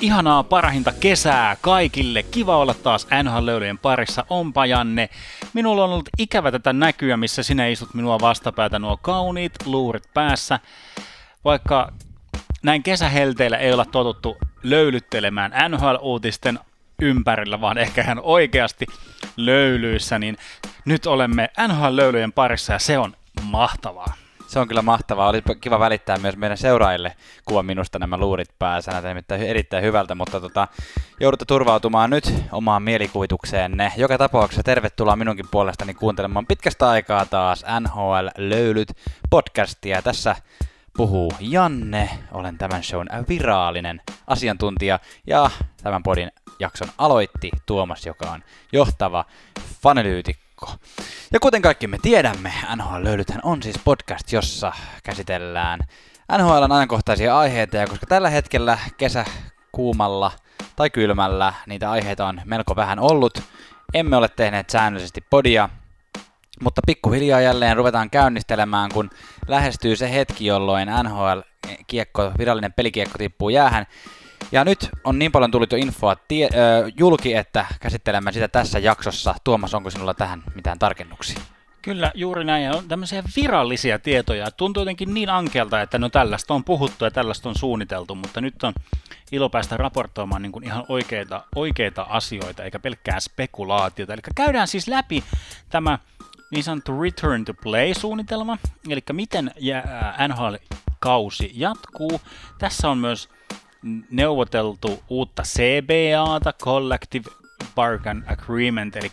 Ihanaa parahinta kesää kaikille. Kiva olla taas NHL-löylyjen parissa. Onpa Janne. Minulla on ollut ikävä tätä näkyä, missä sinä istut minua vastapäätä nuo kauniit luurit päässä. Vaikka näin kesähelteillä ei olla totuttu löylyttelemään NHL-uutisten ympärillä, vaan ehkä ihan oikeasti löylyissä, niin nyt olemme NHL-löylyjen parissa ja se on mahtavaa. Se on kyllä mahtavaa. Oli kiva välittää myös meidän seuraajille kuva minusta nämä luurit päässä. Näyttää erittäin hyvältä, mutta tota, joudutte turvautumaan nyt omaan mielikuvitukseenne. Joka tapauksessa tervetuloa minunkin puolestani kuuntelemaan pitkästä aikaa taas NHL Löylyt podcastia. Tässä puhuu Janne. Olen tämän shown virallinen asiantuntija ja tämän podin jakson aloitti Tuomas, joka on johtava fanelyytikko. Ja kuten kaikki me tiedämme, NHL Löylythän on siis podcast, jossa käsitellään NHLn ajankohtaisia aiheita, ja koska tällä hetkellä kesä kuumalla tai kylmällä niitä aiheita on melko vähän ollut, emme ole tehneet säännöllisesti podia, mutta pikkuhiljaa jälleen ruvetaan käynnistelemään, kun lähestyy se hetki, jolloin NHL-kiekko, virallinen pelikiekko tippuu jäähän. Ja nyt on niin paljon tullut jo infoa tie, äh, julki, että käsittelemme sitä tässä jaksossa. Tuomas, onko sinulla tähän mitään tarkennuksia? Kyllä, juuri näin. on tämmöisiä virallisia tietoja. Tuntuu jotenkin niin ankelta, että no tällaista on puhuttu ja tällaista on suunniteltu, mutta nyt on ilo päästä raportoimaan niin kuin ihan oikeita, oikeita asioita, eikä pelkkää spekulaatiota. Eli käydään siis läpi tämä niin sanottu Return to Play-suunnitelma, eli miten NHL-kausi jatkuu. Tässä on myös neuvoteltu uutta CBAta, Collective Bargain Agreement, eli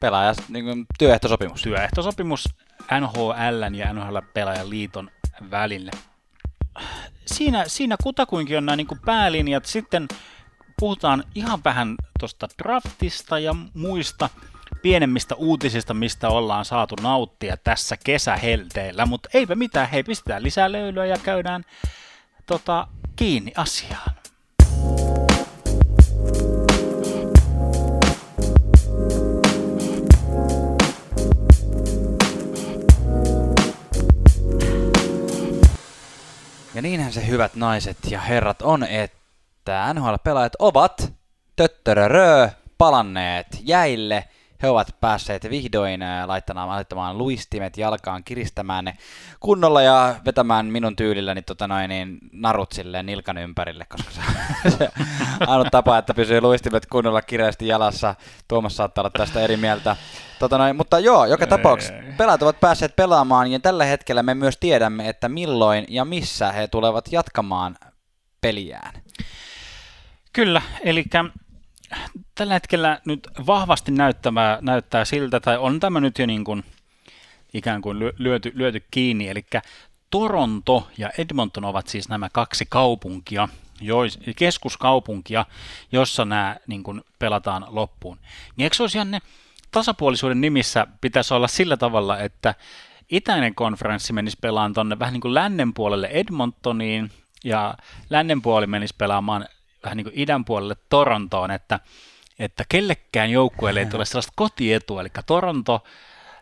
pelaaja, niin kuin työehtosopimus. Työehtosopimus NHL ja NHL-pelaajan liiton välille. Siinä, siinä kutakuinkin on nämä niin kuin päälinjat. Sitten puhutaan ihan vähän tuosta draftista ja muista pienemmistä uutisista, mistä ollaan saatu nauttia tässä kesähelteillä. Mutta eipä mitään, hei pistetään lisää löylyä ja käydään tota, kiinni asiaan. Ja niinhän se hyvät naiset ja herrat on, että NHL-pelaajat ovat töttörörö palanneet jäille – he ovat päässeet vihdoin laittamaan, laittamaan luistimet jalkaan, kiristämään ne kunnolla ja vetämään minun tyylilläni tota noin, niin narut silleen nilkan ympärille, koska se, se ainut tapa, että pysyy luistimet kunnolla kireästi jalassa. Tuomas saattaa olla tästä eri mieltä. Tota noin, mutta joo, joka tapauksessa pelaat ovat päässeet pelaamaan ja tällä hetkellä me myös tiedämme, että milloin ja missä he tulevat jatkamaan peliään. Kyllä, eli tällä hetkellä nyt vahvasti näyttämää, näyttää siltä, tai on tämä nyt jo niin kuin ikään kuin lyöty, lyöty kiinni, eli Toronto ja Edmonton ovat siis nämä kaksi kaupunkia, jois, keskuskaupunkia, jossa nämä niin kuin pelataan loppuun. Niin eikö olisi Janne, tasapuolisuuden nimissä pitäisi olla sillä tavalla, että itäinen konferenssi menisi pelaamaan tuonne vähän niin kuin lännen puolelle Edmontoniin, ja lännen puoli menisi pelaamaan vähän niin kuin idän puolelle Torontoon, että, että kellekään joukkueelle ei tule sellaista kotietua, eli Toronto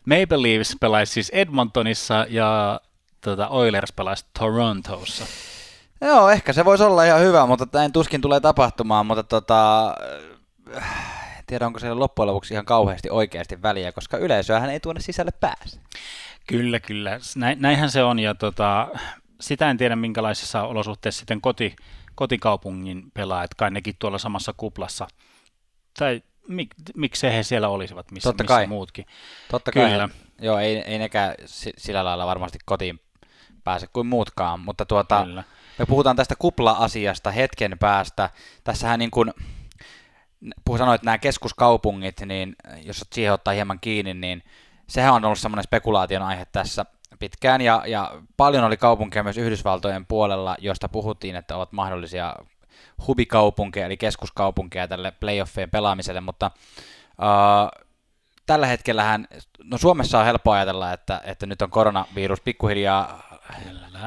Maple Leafs pelaisi siis Edmontonissa ja tota, Oilers pelaisi Torontossa. Joo, ehkä se voisi olla ihan hyvä, mutta en tuskin tulee tapahtumaan, mutta tota, äh, tiedä onko se loppujen lopuksi ihan kauheasti oikeasti väliä, koska yleisöähän ei tuonne sisälle pääse. Kyllä, kyllä. Näinhän se on, ja tota, sitä en tiedä minkälaisissa olosuhteissa sitten koti, kotikaupungin pelaajat, kai nekin tuolla samassa kuplassa, tai mik, miksei he siellä olisivat, missä, Totta missä kai. muutkin. Totta kai. Kyllä. Joo, ei, ei nekään sillä lailla varmasti kotiin pääse kuin muutkaan, mutta tuota, Kyllä. me puhutaan tästä kupla-asiasta hetken päästä. Tässähän niin kuin, sanoit, että nämä keskuskaupungit, niin jos siihen ottaa hieman kiinni, niin sehän on ollut semmoinen spekulaation aihe tässä pitkään, ja, ja paljon oli kaupunkeja myös Yhdysvaltojen puolella, josta puhuttiin, että ovat mahdollisia hubikaupunkeja, eli keskuskaupunkeja tälle playoffien pelaamiselle, mutta uh, tällä hetkellähän, no Suomessa on helppo ajatella, että, että nyt on koronavirus pikkuhiljaa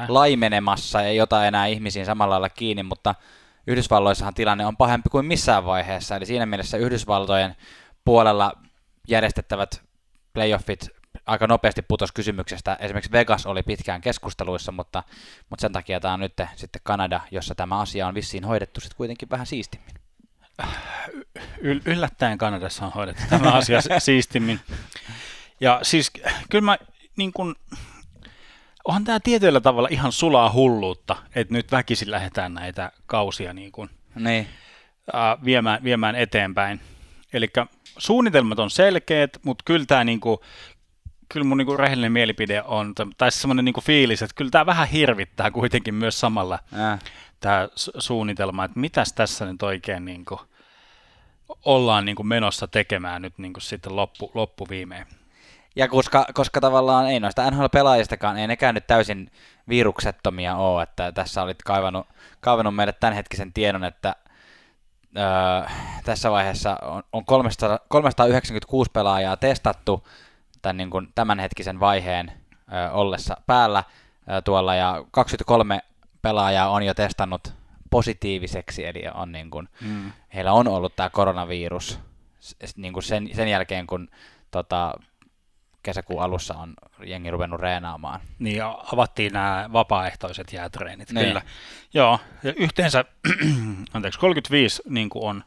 laimenemassa, ei ota enää ihmisiin samalla lailla kiinni, mutta Yhdysvalloissahan tilanne on pahempi kuin missään vaiheessa, eli siinä mielessä Yhdysvaltojen puolella järjestettävät playoffit aika nopeasti putos kysymyksestä. Esimerkiksi Vegas oli pitkään keskusteluissa, mutta, mutta sen takia tämä on nyt sitten Kanada, jossa tämä asia on vissiin hoidettu sitten kuitenkin vähän siistimmin. Y- yllättäen Kanadassa on hoidettu tämä asia siistimmin. Ja siis kyllä mä niin kun, onhan tämä tietyllä tavalla ihan sulaa hulluutta, että nyt väkisin lähdetään näitä kausia niin kun, niin. äh, viemään, viemään eteenpäin. Eli suunnitelmat on selkeät, mutta kyllä tämä niinku, kyllä mun niinku rehellinen mielipide on, tai semmoinen niinku fiilis, että kyllä tämä vähän hirvittää kuitenkin myös samalla äh. tämä suunnitelma, että mitäs tässä nyt oikein niinku ollaan niinku menossa tekemään nyt niinku sitten loppu, loppuviimein. Ja koska, koska tavallaan ei noista NHL-pelaajistakaan, ei nekään nyt täysin viruksettomia ole, että tässä olit kaivannut, kaivannut meille tämänhetkisen tiedon, että öö, tässä vaiheessa on, on 300, 396 pelaajaa testattu tämän niin kuin tämänhetkisen vaiheen öö, ollessa päällä öö, tuolla, ja 23 pelaajaa on jo testannut positiiviseksi, eli on niin kuin, mm. heillä on ollut tämä koronavirus niin kuin sen, sen jälkeen, kun tota, kesäkuun alussa on jengi ruvennut reenaamaan. Niin, ja avattiin nämä vapaaehtoiset jäätreenit, niin. kyllä. Joo, ja yhteensä, anteeksi, 35 niin kuin on,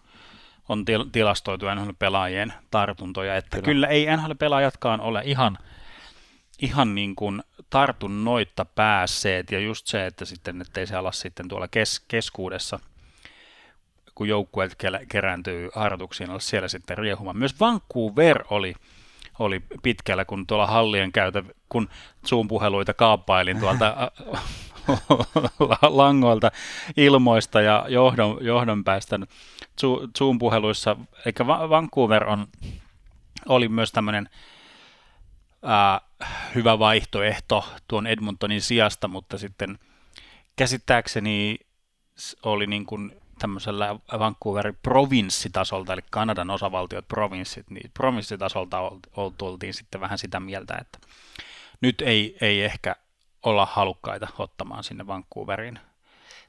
on til- tilastoitu NHL-pelaajien tartuntoja, että kyllä, kyllä ei NHL-pelaajatkaan ole ihan, ihan niin kuin tartunnoitta päässeet, ja just se, että sitten, ettei se ala sitten tuolla kes- keskuudessa kun joukkueet kerääntyy harjoituksiin, olla siellä sitten riehumaan. Myös Vancouver oli oli pitkällä, kun tuolla hallien käytä, kun Zoom-puheluita kaappailin tuolta langoilta ilmoista ja johdon, johdon päästä Zoom-puheluissa. Eli Vancouver on, oli myös tämmöinen hyvä vaihtoehto tuon Edmontonin sijasta, mutta sitten käsittääkseni oli niin kuin tämmöisellä Vancouverin provinssitasolta, eli Kanadan osavaltiot provinssit, niin provinssitasolta oltiin sitten vähän sitä mieltä, että nyt ei, ei ehkä olla halukkaita ottamaan sinne Vancouveriin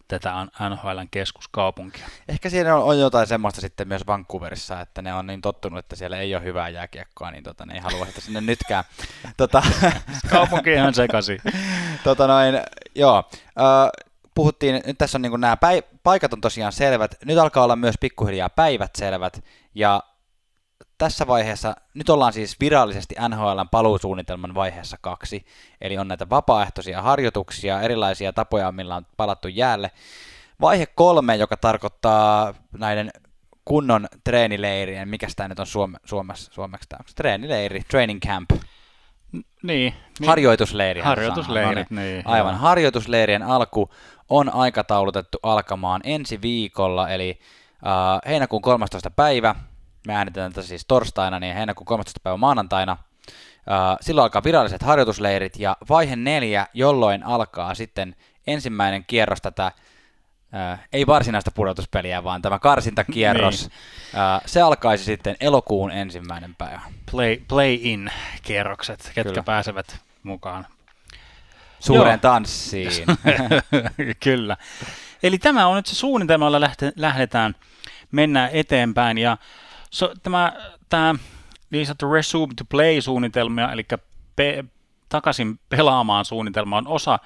tätä NHLn keskuskaupunkia. Ehkä siinä on, on jotain semmoista sitten myös Vancouverissa, että ne on niin tottunut, että siellä ei ole hyvää jääkiekkoa, niin tota, ne ei halua sitä sinne nytkään. tota, Kaupunki ihan sekasi. tota noin, joo. Uh, puhuttiin, nyt tässä on niin nämä päi- paikat on tosiaan selvät, nyt alkaa olla myös pikkuhiljaa päivät selvät, ja tässä vaiheessa, nyt ollaan siis virallisesti NHLn paluusuunnitelman vaiheessa kaksi, eli on näitä vapaaehtoisia harjoituksia, erilaisia tapoja, millä on palattu jäälle. Vaihe kolme, joka tarkoittaa näiden kunnon treenileirien, mikä tämä nyt on suome, suomessa, suomeksi tämä, treenileiri, training camp, niin, niin. Harjoitusleiri. Harjoitusleirit, no niin, niin. Aivan. Joo. Harjoitusleirien alku on aikataulutettu alkamaan ensi viikolla, eli äh, heinäkuun 13. päivä, me äänitetään tätä siis torstaina, niin heinäkuun 13. päivä maanantaina, äh, silloin alkaa viralliset harjoitusleirit, ja vaihe neljä, jolloin alkaa sitten ensimmäinen kierros tätä Äh, ei varsinaista pudotuspeliä, vaan tämä karsintakierros. niin. äh, se alkaisi sitten elokuun ensimmäinen päivä. Play, play-in kierrokset, ketkä Kyllä. pääsevät mukaan. Suureen Joo. tanssiin. Kyllä. Eli tämä on nyt se suunnitelma, jolla lähdetään, mennään eteenpäin. Ja so, tämä, tämä niin sanottu Resume to Play-suunnitelma, eli pe- takaisin pelaamaan suunnitelma on osa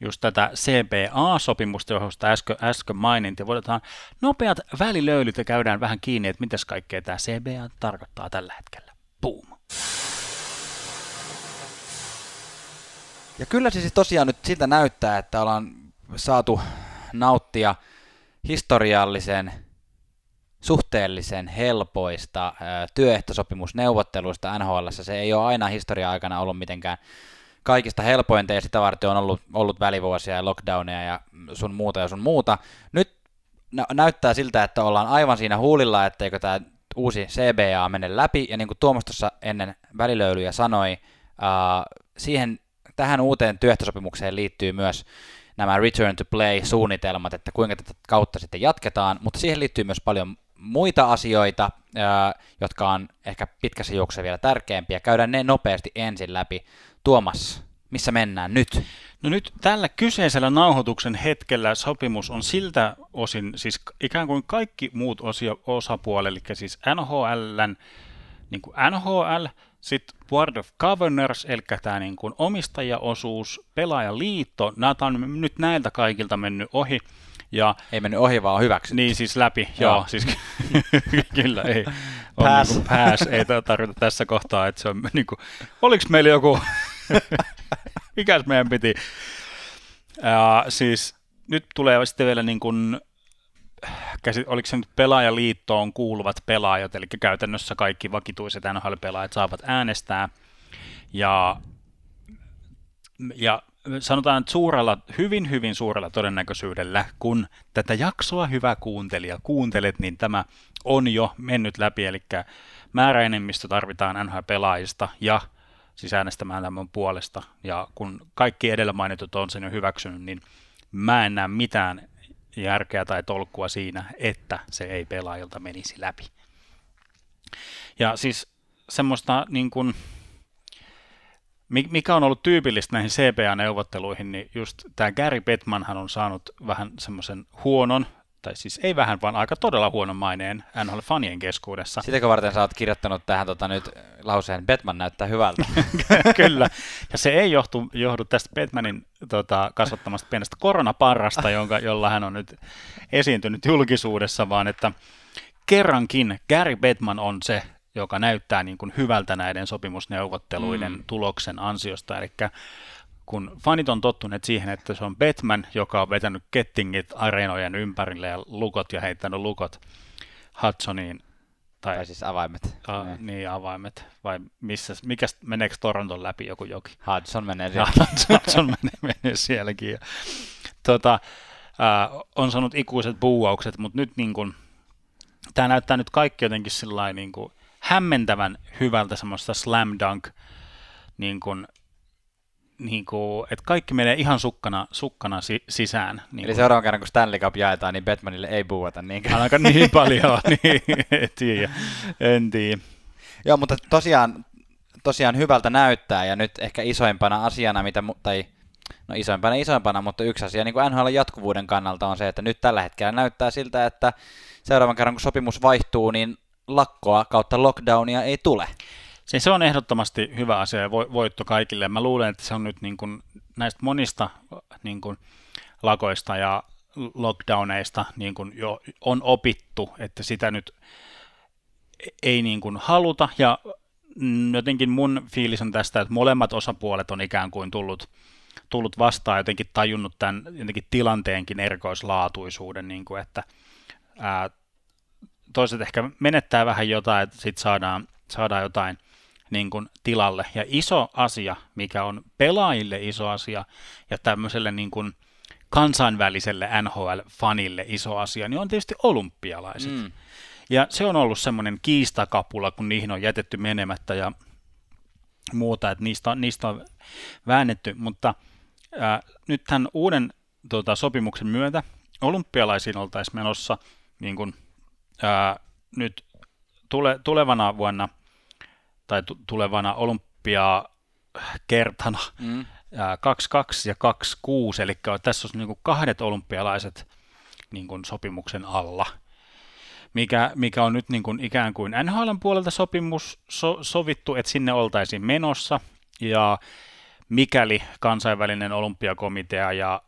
just tätä CBA-sopimusta, josta äsken, äsken mainintiin. Voidaan nopeat välilöylyt ja käydään vähän kiinni, että mitä kaikkea tämä CBA tarkoittaa tällä hetkellä. Boom. Ja kyllä se siis tosiaan nyt siltä näyttää, että ollaan saatu nauttia historiallisen, suhteellisen helpoista työehtosopimusneuvotteluista NHL. Se ei ole aina historia-aikana ollut mitenkään kaikista helpointa ja sitä varten on ollut, ollut välivuosia ja lockdowneja ja sun muuta ja sun muuta. Nyt nä- näyttää siltä, että ollaan aivan siinä huulilla, etteikö tämä uusi CBA mene läpi, ja niin kuin Tuomas tuossa ennen välilöylyjä sanoi, siihen, tähän uuteen työehtosopimukseen liittyy myös nämä return to play-suunnitelmat, että kuinka tätä kautta sitten jatketaan, mutta siihen liittyy myös paljon muita asioita, jotka on ehkä pitkässä juoksussa vielä tärkeämpiä. Käydään ne nopeasti ensin läpi. Tuomas, missä mennään nyt? No nyt tällä kyseisellä nauhoituksen hetkellä sopimus on siltä osin, siis ikään kuin kaikki muut osia, osapuolet, eli siis NHLn, niin kuin NHL sitten Board of Governors, eli tämä niin kuin omistajaosuus, pelaajaliitto, nämä on nyt näiltä kaikilta mennyt ohi. Ja, ei mennyt ohi, vaan on hyväksytty. Niin, siis läpi, joo, joo siis kyllä ei. On pass. Niin kuin, pass. ei tarvita tässä kohtaa, että se on niin kuin, oliko meillä joku, mikäs meidän piti. Ja, siis nyt tulee sitten vielä niin kuin, oliko se nyt pelaajaliittoon kuuluvat pelaajat, eli käytännössä kaikki vakituiset NHL-pelaajat saavat äänestää. Ja, ja sanotaan, että suurella, hyvin hyvin suurella todennäköisyydellä, kun tätä jaksoa hyvä kuuntelija kuuntelet, niin tämä on jo mennyt läpi, eli määräenemmistö tarvitaan NHL-pelaajista ja siis äänestämään tämän puolesta. Ja kun kaikki edellä mainitut on sen jo hyväksynyt, niin mä en näe mitään järkeä tai tolkkua siinä, että se ei pelaajilta menisi läpi. Ja siis semmoista niin kuin, mikä on ollut tyypillistä näihin CPA-neuvotteluihin, niin just tämä Gary Bettmanhan on saanut vähän semmoisen huonon, tai siis ei vähän, vaan aika todella huonon maineen NHL-fanien keskuudessa. Sitäkö varten sä oot kirjoittanut tähän tota, nyt lauseen, Batman näyttää hyvältä. Kyllä, ja se ei johtu, johdu tästä Batmanin tota, kasvattamasta pienestä koronaparrasta, jonka, jolla hän on nyt esiintynyt julkisuudessa, vaan että kerrankin Gary Batman on se joka näyttää niin kuin hyvältä näiden sopimusneuvotteluiden mm. tuloksen ansiosta. Eli kun fanit on tottuneet siihen, että se on Batman, joka on vetänyt kettingit areenojen ympärille ja lukot ja heittänyt lukot Hudsoniin. Tai, tai siis avaimet. Uh, niin. niin, avaimet. Vai missä, mikä, meneekö Toronton läpi joku joki? Hudson menee sielläkin. Hudson menee, menee sielläkin. Ja, tota, uh, on saanut ikuiset buuaukset, mutta nyt niin kuin, tämä näyttää nyt kaikki jotenkin sillä niin kuin, hämmentävän hyvältä semmoista slam dunk, niin kuin, niin kuin, että kaikki menee ihan sukkana, sukkana si- sisään. Niin Eli seuraavan kerran, kun Stanley Cup jaetaan, niin Batmanille ei buuata niinkään. Ainakaan niin paljon, niin, en tiedä. En tiedä. Joo, mutta tosiaan, tosiaan hyvältä näyttää, ja nyt ehkä isoimpana asiana, mitä, tai no isoimpana isoimpana, mutta yksi asia niin kuin NHL jatkuvuuden kannalta on se, että nyt tällä hetkellä näyttää siltä, että seuraavan kerran kun sopimus vaihtuu, niin lakkoa kautta lockdownia ei tule. Se, se on ehdottomasti hyvä asia ja voitto kaikille. Mä luulen, että se on nyt niin kuin näistä monista niin kuin lakoista ja lockdowneista niin kuin jo on opittu, että sitä nyt ei niin kuin haluta ja jotenkin mun fiilis on tästä, että molemmat osapuolet on ikään kuin tullut, tullut vastaan jotenkin tajunnut tämän jotenkin tilanteenkin erikoislaatuisuuden, niin kuin että ää, toiset ehkä menettää vähän jotain, että sitten saadaan, saadaan jotain niin kuin tilalle. Ja iso asia, mikä on pelaajille iso asia ja tämmöiselle niin kuin kansainväliselle NHL-fanille iso asia, niin on tietysti olympialaiset. Mm. Ja se on ollut semmoinen kiistakapula, kun niihin on jätetty menemättä ja muuta, että niistä, niistä on väännetty, mutta ää, nyt tämän uuden tota, sopimuksen myötä olympialaisiin oltaisiin menossa niin kuin ää, nyt tule, tulevana vuonna tai t- tulevana olympiakertana mm. ää, 22 ja 26, eli tässä on niin kahdet olympialaiset niin kuin sopimuksen alla, mikä, mikä on nyt niin kuin ikään kuin NHLn puolelta sopimus so, sovittu, että sinne oltaisiin menossa, ja mikäli kansainvälinen olympiakomitea ja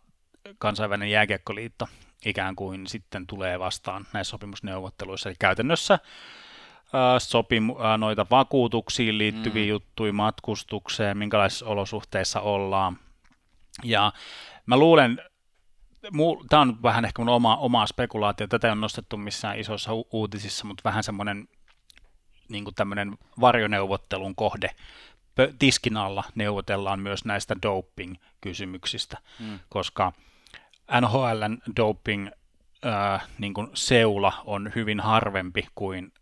kansainvälinen jääkiekkoliitto ikään kuin sitten tulee vastaan näissä sopimusneuvotteluissa. Eli käytännössä sopimu, noita vakuutuksiin liittyviä mm. juttuja, matkustukseen, minkälaisissa olosuhteissa ollaan. Ja mä luulen, tämä on vähän ehkä mun oma, oma spekulaatio, tätä ei ole nostettu missään isoissa u- uutisissa, mutta vähän semmoinen niin tämmöinen varjoneuvottelun kohde. Tiskin alla neuvotellaan myös näistä doping-kysymyksistä, mm. koska – NHLn doping äh, niin kuin seula on hyvin harvempi kuin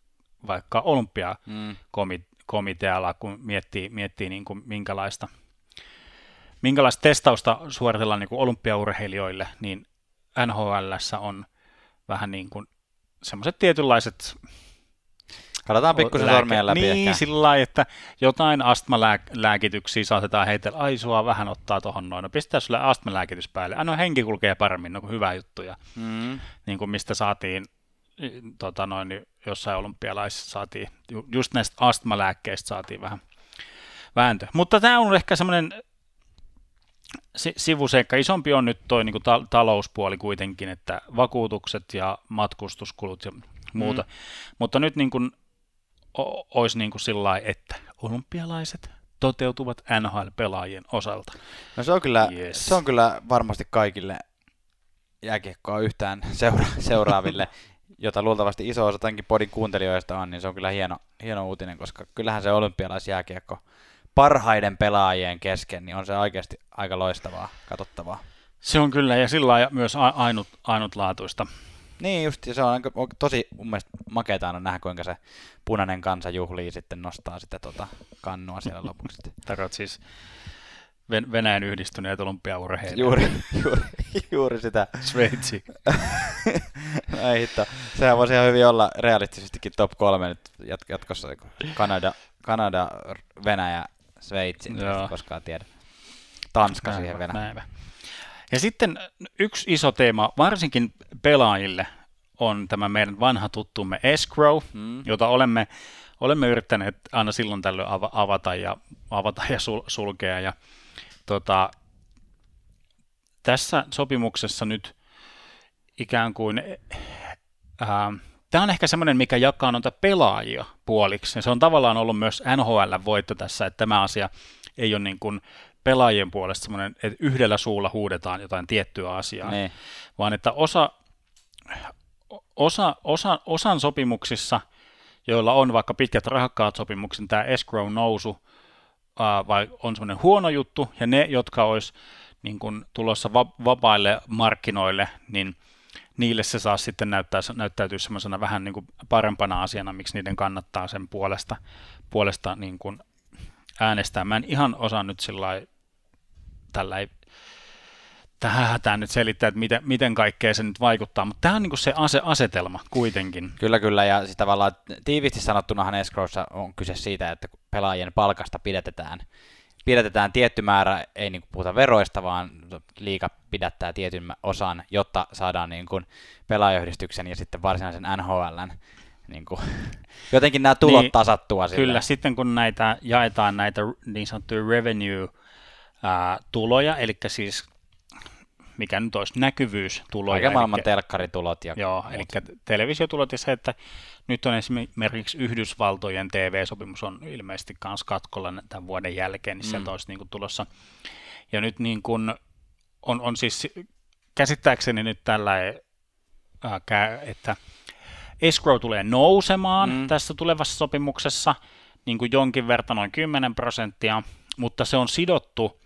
vaikka olympiakomitealla, mm. kun miettii, miettii niin kuin minkälaista, minkälaista testausta suoritellaan niin kuin olympiaurheilijoille, niin NHL on vähän niin kuin semmoiset tietynlaiset Katsotaan pikkusen sormien läpi Niin, ehkä. sillä lailla, että jotain astmalääkityksiä saatetaan heitellä. Ai, sua vähän ottaa tuohon noin. No pistää sulle astmalääkitys päälle. Aino henki kulkee paremmin, no hyvä juttu. Ja, mm. niin kuin mistä saatiin tota noin, niin jossain olympialaisissa saatiin, just näistä astmalääkkeistä saatiin vähän vääntö. Mutta tämä on ehkä semmoinen sivuseikka. Isompi on nyt tuo niin ta- talouspuoli kuitenkin, että vakuutukset ja matkustuskulut ja muuta. Mm. Mutta nyt niin kuin, o- olisi niin kuin sillä että olympialaiset toteutuvat NHL-pelaajien osalta. No se on kyllä, yes. se on kyllä varmasti kaikille jääkiekkoa yhtään seura- seuraaville, jota luultavasti iso osa tämänkin podin kuuntelijoista on, niin se on kyllä hieno, hieno uutinen, koska kyllähän se olympialaisjääkiekko parhaiden pelaajien kesken, niin on se oikeasti aika loistavaa, katsottavaa. Se on kyllä, ja sillä myös ainut, ainutlaatuista. Niin just, se on tosi mun mielestä makeeta on nähdä, kuinka se punainen kansa juhlii sitten nostaa sitä tota kannua siellä lopuksi. Tarkoit siis Venäjän yhdistyneet olympiaurheilijat. Juuri, juuri, juuri sitä. Sveitsi. Ei hitto. Sehän voisi ihan hyvin olla realistisestikin top kolme nyt jatkossa. Kanada, Kanada Venäjä, Sveitsi, en koskaan tiedä. Tanska näin siihen Venäjään. Ja sitten yksi iso teema, varsinkin pelaajille, on tämä meidän vanha tuttumme escrow, hmm. jota olemme, olemme yrittäneet aina silloin tällöin avata ja, avata ja sul, sulkea. Ja, tota, tässä sopimuksessa nyt ikään kuin, ää, tämä on ehkä semmoinen, mikä jakaa noita pelaajia puoliksi. Ja se on tavallaan ollut myös NHL-voitto tässä, että tämä asia ei ole niin kuin pelaajien puolesta semmoinen, että yhdellä suulla huudetaan jotain tiettyä asiaa, ne. Niin. vaan että osa, osa, osa, osan sopimuksissa, joilla on vaikka pitkät rahakkaat sopimukset, niin tämä escrow nousu, ää, vai on semmoinen huono juttu, ja ne, jotka olisi niin kun tulossa va- vapaille markkinoille, niin niille se saa sitten näyttää, näyttäytyä semmoisena vähän niin kuin parempana asiana, miksi niiden kannattaa sen puolesta, puolesta niin kuin äänestää. Mä en ihan osaa nyt sillä tällä ei tähän hätään nyt selittää, että miten, miten kaikkea se nyt vaikuttaa, mutta tämä on niin se ase, asetelma kuitenkin. Kyllä, kyllä, ja sitä tavallaan tiivisti sanottunahan Escrowssa on kyse siitä, että pelaajien palkasta pidetään, pidetään tietty määrä, ei niin puhuta veroista, vaan liika pidättää tietyn osan, jotta saadaan niin kuin pelaajayhdistyksen ja sitten varsinaisen NHLn niin kuin, jotenkin nämä tulot niin, tasattua. Sille. Kyllä, sitten kun näitä jaetaan näitä niin sanottuja revenue ää, tuloja, eli siis mikä nyt olisi näkyvyystuloja. Kaiken maailman eli, telkkaritulot ja Joo, muut. eli televisiotulot ja se, että nyt on esimerkiksi Yhdysvaltojen TV-sopimus on ilmeisesti myös katkolla tämän vuoden jälkeen, niin mm. sieltä olisi niin kuin tulossa. Ja nyt niin kuin on, on siis käsittääkseni nyt tällä, että escrow tulee nousemaan mm. tässä tulevassa sopimuksessa niin kuin jonkin verran noin 10 prosenttia, mutta se on sidottu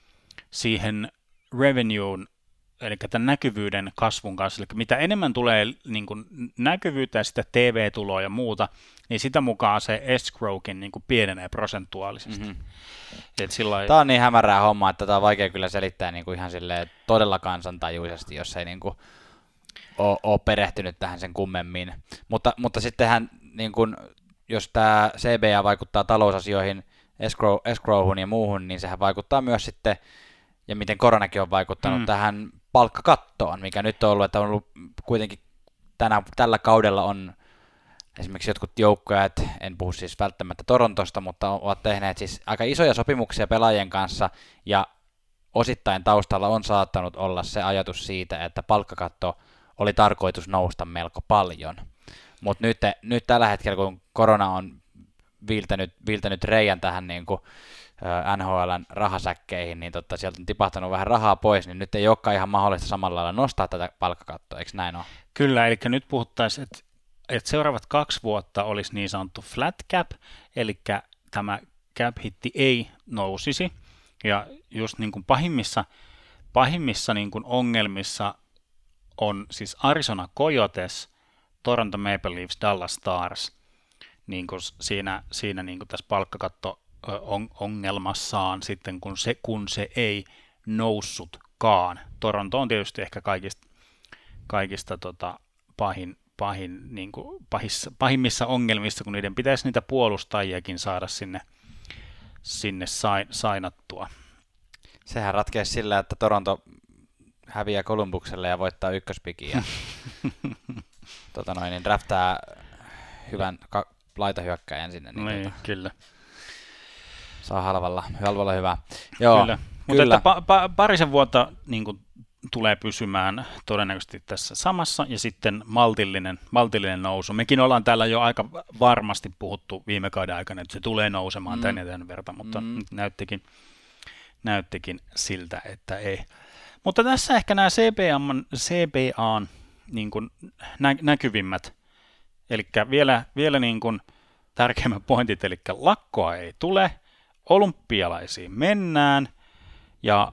siihen revenueen, eli tämän näkyvyyden kasvun kanssa. Eli mitä enemmän tulee niin kuin näkyvyyttä ja sitä TV-tuloa ja muuta, niin sitä mukaan se escrowkin niin kuin pienenee prosentuaalisesti. Mm-hmm. Et sillai... Tämä on niin hämärää hommaa, että tämä on vaikea kyllä selittää niin kuin ihan todella kansantajuisesti, jos ei niin kuin ole, ole perehtynyt tähän sen kummemmin. Mutta, mutta sittenhän, niin kuin, jos tämä CBA vaikuttaa talousasioihin, escrow, escrowhun ja muuhun, niin sehän vaikuttaa myös sitten ja miten koronakin on vaikuttanut mm. tähän palkkakattoon, mikä nyt on ollut, että on ollut kuitenkin tänä, tällä kaudella on esimerkiksi jotkut joukkueet, en puhu siis välttämättä Torontosta, mutta ovat tehneet siis aika isoja sopimuksia pelaajien kanssa, ja osittain taustalla on saattanut olla se ajatus siitä, että palkkakatto oli tarkoitus nousta melko paljon. Mutta nyt, nyt tällä hetkellä, kun korona on viiltänyt, viiltänyt reijän tähän niin kuin, NHLn rahasäkkeihin, niin totta, sieltä on tipahtanut vähän rahaa pois, niin nyt ei olekaan ihan mahdollista samalla lailla nostaa tätä palkkakattoa, eikö näin ole? Kyllä, eli nyt puhuttaisiin, että, että seuraavat kaksi vuotta olisi niin sanottu flat cap, eli tämä cap hitti ei nousisi, ja just niin kuin pahimmissa, pahimmissa niin kuin ongelmissa on siis Arizona Coyotes, Toronto Maple Leafs, Dallas Stars, niin kuin siinä, siinä niin kuin tässä palkkakatto ongelmassaan sitten, kun se, kun se ei noussutkaan. Toronto on tietysti ehkä kaikista, kaikista tota, pahin, pahin, niin kuin pahissa, pahimmissa ongelmissa, kun niiden pitäisi niitä puolustajiakin saada sinne, sinne sain, sainattua. Sehän ratkeaa sillä, että Toronto häviää Kolumbukselle ja voittaa ykköspikin ja tota noin, niin draftaa hyvän ka- laitahyökkäjän sinne. Niin, niin tota, kyllä Saa halvalla, halvalla hyvä. Joo, kyllä. Mutta että pa- pa- parisen vuotta niin kuin, tulee pysymään todennäköisesti tässä samassa ja sitten maltillinen, maltillinen nousu. Mekin ollaan täällä jo aika varmasti puhuttu viime kauden aikana, että se tulee nousemaan mm. tänne tämän verran, mutta mm. näyttikin, näyttikin siltä, että ei. Mutta tässä ehkä nämä CPAn, CPAn niin kuin nä- näkyvimmät, eli vielä, vielä niin kuin tärkeimmät pointit, eli lakkoa ei tule, olympialaisiin mennään ja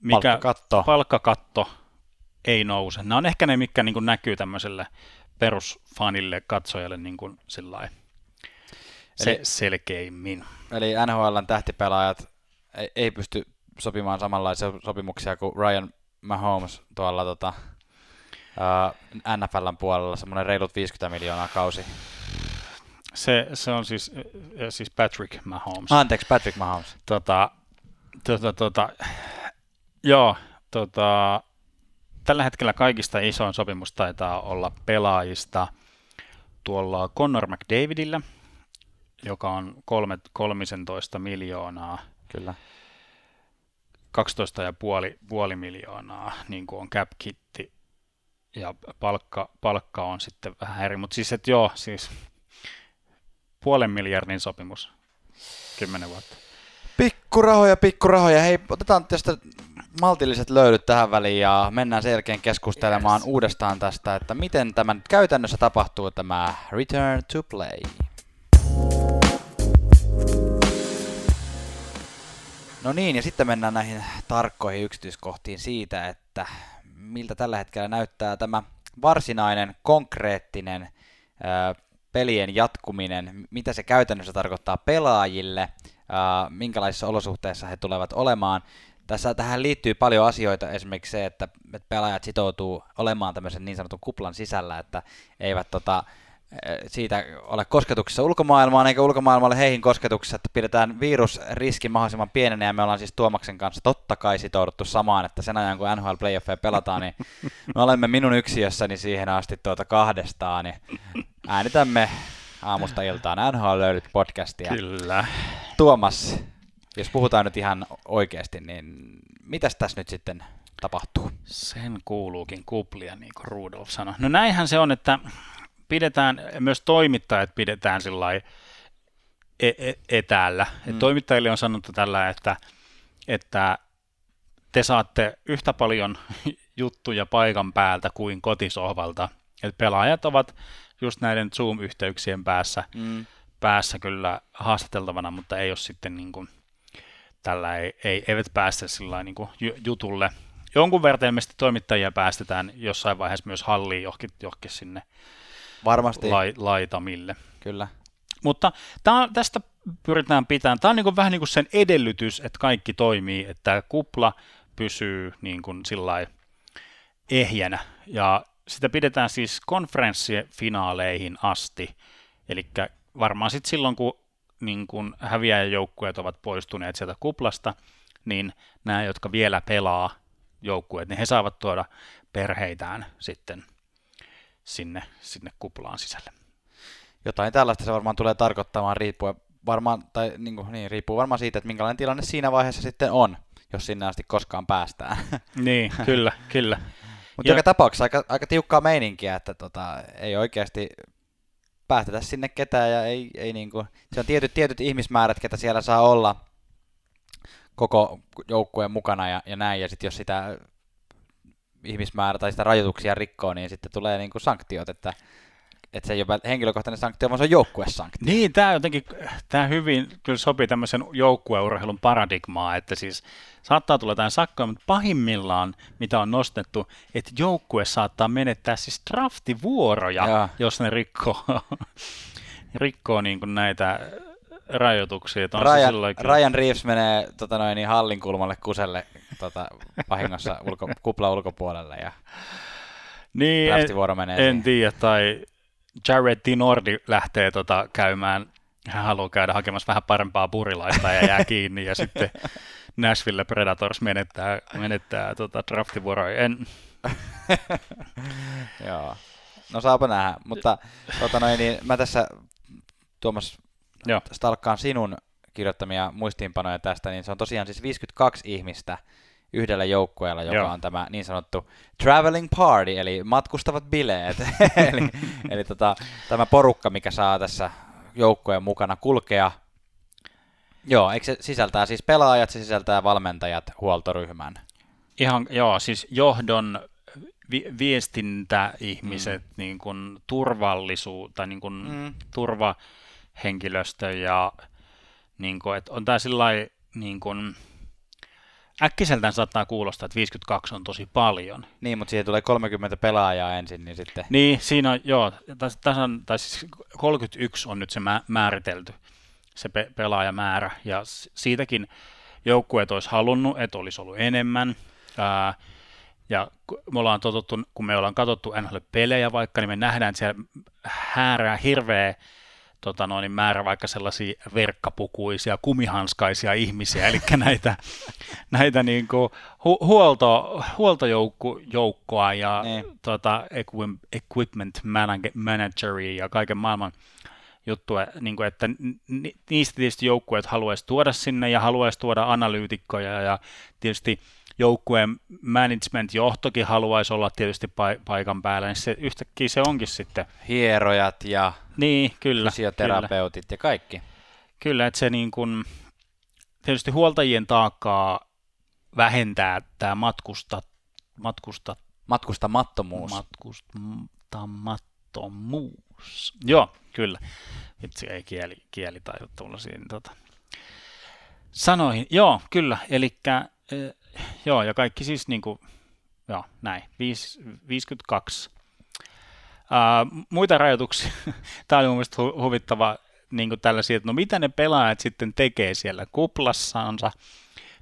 mikä palkkakatto. palkkakatto ei nouse. Nämä on ehkä ne, mikä niin näkyy tämmöiselle perusfanille, katsojalle niin kuin se eli, selkeimmin. Eli NHLn tähtipelaajat ei, ei pysty sopimaan samanlaisia sopimuksia kuin Ryan Mahomes tuolla tota, uh, NFLn puolella, semmoinen reilut 50 miljoonaa kausi. Se, se on siis, siis Patrick Mahomes. Anteeksi, Patrick Mahomes. Tota, tota, tota, joo, tota, tällä hetkellä kaikista isoin sopimus taitaa olla pelaajista tuolla Connor McDavidillä, joka on kolme, 13 miljoonaa. Kyllä. 12,5 puoli miljoonaa niin kuin on cap kitti ja palkka, palkka on sitten vähän eri, mutta siis että joo, siis puolen miljardin sopimus, kymmenen vuotta. Pikkurahoja, pikkurahoja. Hei, otetaan tästä maltilliset löydyt tähän väliin ja mennään sen jälkeen keskustelemaan yes. uudestaan tästä, että miten tämä nyt käytännössä tapahtuu tämä Return to Play. No niin, ja sitten mennään näihin tarkkoihin yksityiskohtiin siitä, että miltä tällä hetkellä näyttää tämä varsinainen, konkreettinen pelien jatkuminen, mitä se käytännössä tarkoittaa pelaajille, minkälaisissa olosuhteissa he tulevat olemaan. Tässä tähän liittyy paljon asioita, esimerkiksi se, että, että pelaajat sitoutuu olemaan tämmöisen niin sanotun kuplan sisällä, että eivät tota, siitä ole kosketuksessa ulkomaailmaan eikä ulkomaailmalle heihin kosketuksessa, että pidetään virusriski mahdollisimman pienenä ja me ollaan siis Tuomaksen kanssa totta kai sitouduttu samaan, että sen ajan kun NHL Playoffeja pelataan, niin me olemme minun yksiössäni siihen asti tuota kahdestaan, niin äänitämme aamusta iltaan NHL löydyt podcastia. Kyllä. Tuomas, jos puhutaan nyt ihan oikeasti, niin mitäs tässä nyt sitten tapahtuu? Sen kuuluukin kuplia, niin kuin Rudolf sanoi. No näinhän se on, että pidetään, myös toimittajat pidetään sillä e- e- etäällä. Mm. Et toimittajille on sanottu tällä, että, että te saatte yhtä paljon juttuja paikan päältä kuin kotisohvalta. Et pelaajat ovat just näiden Zoom-yhteyksien päässä, mm. päässä kyllä haastateltavana, mutta ei ole sitten niin kuin, tällä ei, ei, eivät päästä sillä niin kuin jutulle. Jonkun verran ilmeisesti toimittajia päästetään jossain vaiheessa myös halliin johonkin, johonkin sinne Varmasti. Lai, laitamille. Kyllä. Mutta tää, tästä pyritään pitämään. Tämä on niin vähän niin kuin sen edellytys, että kaikki toimii, että kupla pysyy niin kuin ehjänä. Ja sitä pidetään siis konferenssifinaaleihin asti. Eli varmaan sitten silloin, kun niin kun häviäjäjoukkueet ovat poistuneet sieltä kuplasta, niin nämä, jotka vielä pelaa joukkueet, niin he saavat tuoda perheitään sitten sinne, sinne kuplaan sisälle. Jotain tällaista se varmaan tulee tarkoittamaan riippuen varmaan, tai niin, kuin, niin, riippuu varmaan siitä, että minkälainen tilanne siinä vaiheessa sitten on, jos sinne asti koskaan päästään. Niin, kyllä, kyllä. Mutta joka tapauksessa aika, aika tiukkaa meininkiä, että tota, ei oikeasti päästetä sinne ketään ja ei, ei niin kuin, se on tietyt, tietyt ihmismäärät, ketä siellä saa olla koko joukkueen mukana ja, ja näin, ja sitten jos sitä ihmismäärä tai sitä rajoituksia rikkoo, niin sitten tulee niin kuin sanktiot, että että se ei ole henkilökohtainen sanktio, vaan se on joukkuesanktio. Niin, tämä jotenkin, tämä hyvin kyllä sopii tämmöisen joukkueurheilun paradigmaa, että siis saattaa tulla jotain sakkoja, mutta pahimmillaan, mitä on nostettu, että joukkue saattaa menettää siis draftivuoroja, ja. jos ne rikkoo, rikkoo niin kuin näitä rajoituksia. On Ryan, se Ryan Reeves menee tota noin, niin hallin kulmalle kuselle tota, vahingossa ulko, kupla ulkopuolelle ja niin, en, menee en tiedä, tai Jared Tinordi lähtee tota, käymään, hän haluaa käydä hakemassa vähän parempaa purilaista ja jää kiinni, ja sitten Nashville Predators menettää, menettää tota, draftivuoroja. En... Joo. No saapa nähdä, mutta tota noin, niin mä tässä Tuomas Joo. stalkkaan sinun kirjoittamia muistiinpanoja tästä, niin se on tosiaan siis 52 ihmistä yhdellä joukkueella, joka Joo. on tämä niin sanottu traveling party, eli matkustavat bileet. eli eli tota, tämä porukka, mikä saa tässä joukkueen mukana kulkea. Joo, eikö se sisältää siis pelaajat, se sisältää valmentajat, huoltoryhmän. Ihan, joo, siis johdon vi- viestintäihmiset, mm. niin kuin turvallisuus, tai niin kuin Mm. turvahenkilöstö ja niin kuin, että on tämä sillä niin kuin, äkkiseltään saattaa kuulostaa, että 52 on tosi paljon. Niin, mutta siihen tulee 30 pelaajaa ensin, niin sitten... Niin, siinä on, joo, on, tai siis 31 on nyt se mä, määritelty, se pe- pelaajamäärä, ja siitäkin joukkueet olisi halunnut, että olisi ollut enemmän, ää, ja me ollaan totuttu, kun me ollaan katsottu NHL-pelejä vaikka, niin me nähdään, että siellä häärää hirveä tota noin, määrä vaikka sellaisia verkkapukuisia, kumihanskaisia ihmisiä, eli näitä, näitä niin kuin hu- huolto, huoltojoukkoa ja Niin. tota, equi- equipment manage- manageria ja kaiken maailman juttua, niin kuin, että ni- niistä tietysti joukkueet haluaisi tuoda sinne ja haluaisi tuoda analyytikkoja ja tietysti joukkueen management-johtokin haluaisi olla tietysti pai- paikan päällä, niin se, yhtäkkiä se onkin sitten. Hierojat ja Niin, kyllä. kyllä. fysioterapeutit ja kaikki. Kyllä, että se niin kuin, tietysti huoltajien taakkaa vähentää tämä matkusta, matkusta, Matkustamattomuus. matkustamattomuus. Joo, kyllä. Itse ei kieli, kieli tai tuollaisiin tota, sanoihin. Joo, kyllä. Eli joo, ja kaikki siis niin kuin, joo, näin, Viis, 52. Uh, muita rajoituksia. Tämä oli mun mielestä hu- huvittava niin tällaisia, että no mitä ne pelaajat sitten tekee siellä kuplassaansa,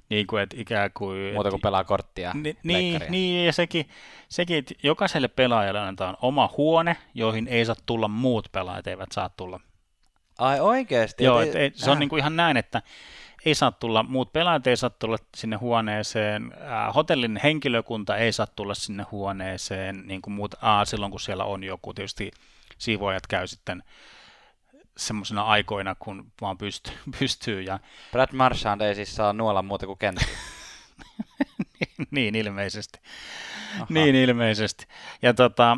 niin kuin, että ikään kuin... Muuta kuin pelaa korttia. Ni, niin, niin, ja sekin, sekin, että jokaiselle pelaajalle annetaan oma huone, joihin ei saa tulla muut pelaajat, eivät saa tulla. Ai oikeesti? Joo, Et ei, se on äh. niin kuin ihan näin, että ei saa tulla, muut pelaajat ei saa tulla sinne huoneeseen, hotellin henkilökunta ei saa tulla sinne huoneeseen, niin kuin muut, aa, silloin kun siellä on joku, tietysti siivoajat käy sitten semmoisena aikoina, kun vaan pystyy, pystyy ja Brad Marchand ei siis saa nuolla muuta kuin kenttä. niin ilmeisesti. Aha. Niin ilmeisesti. Ja tota,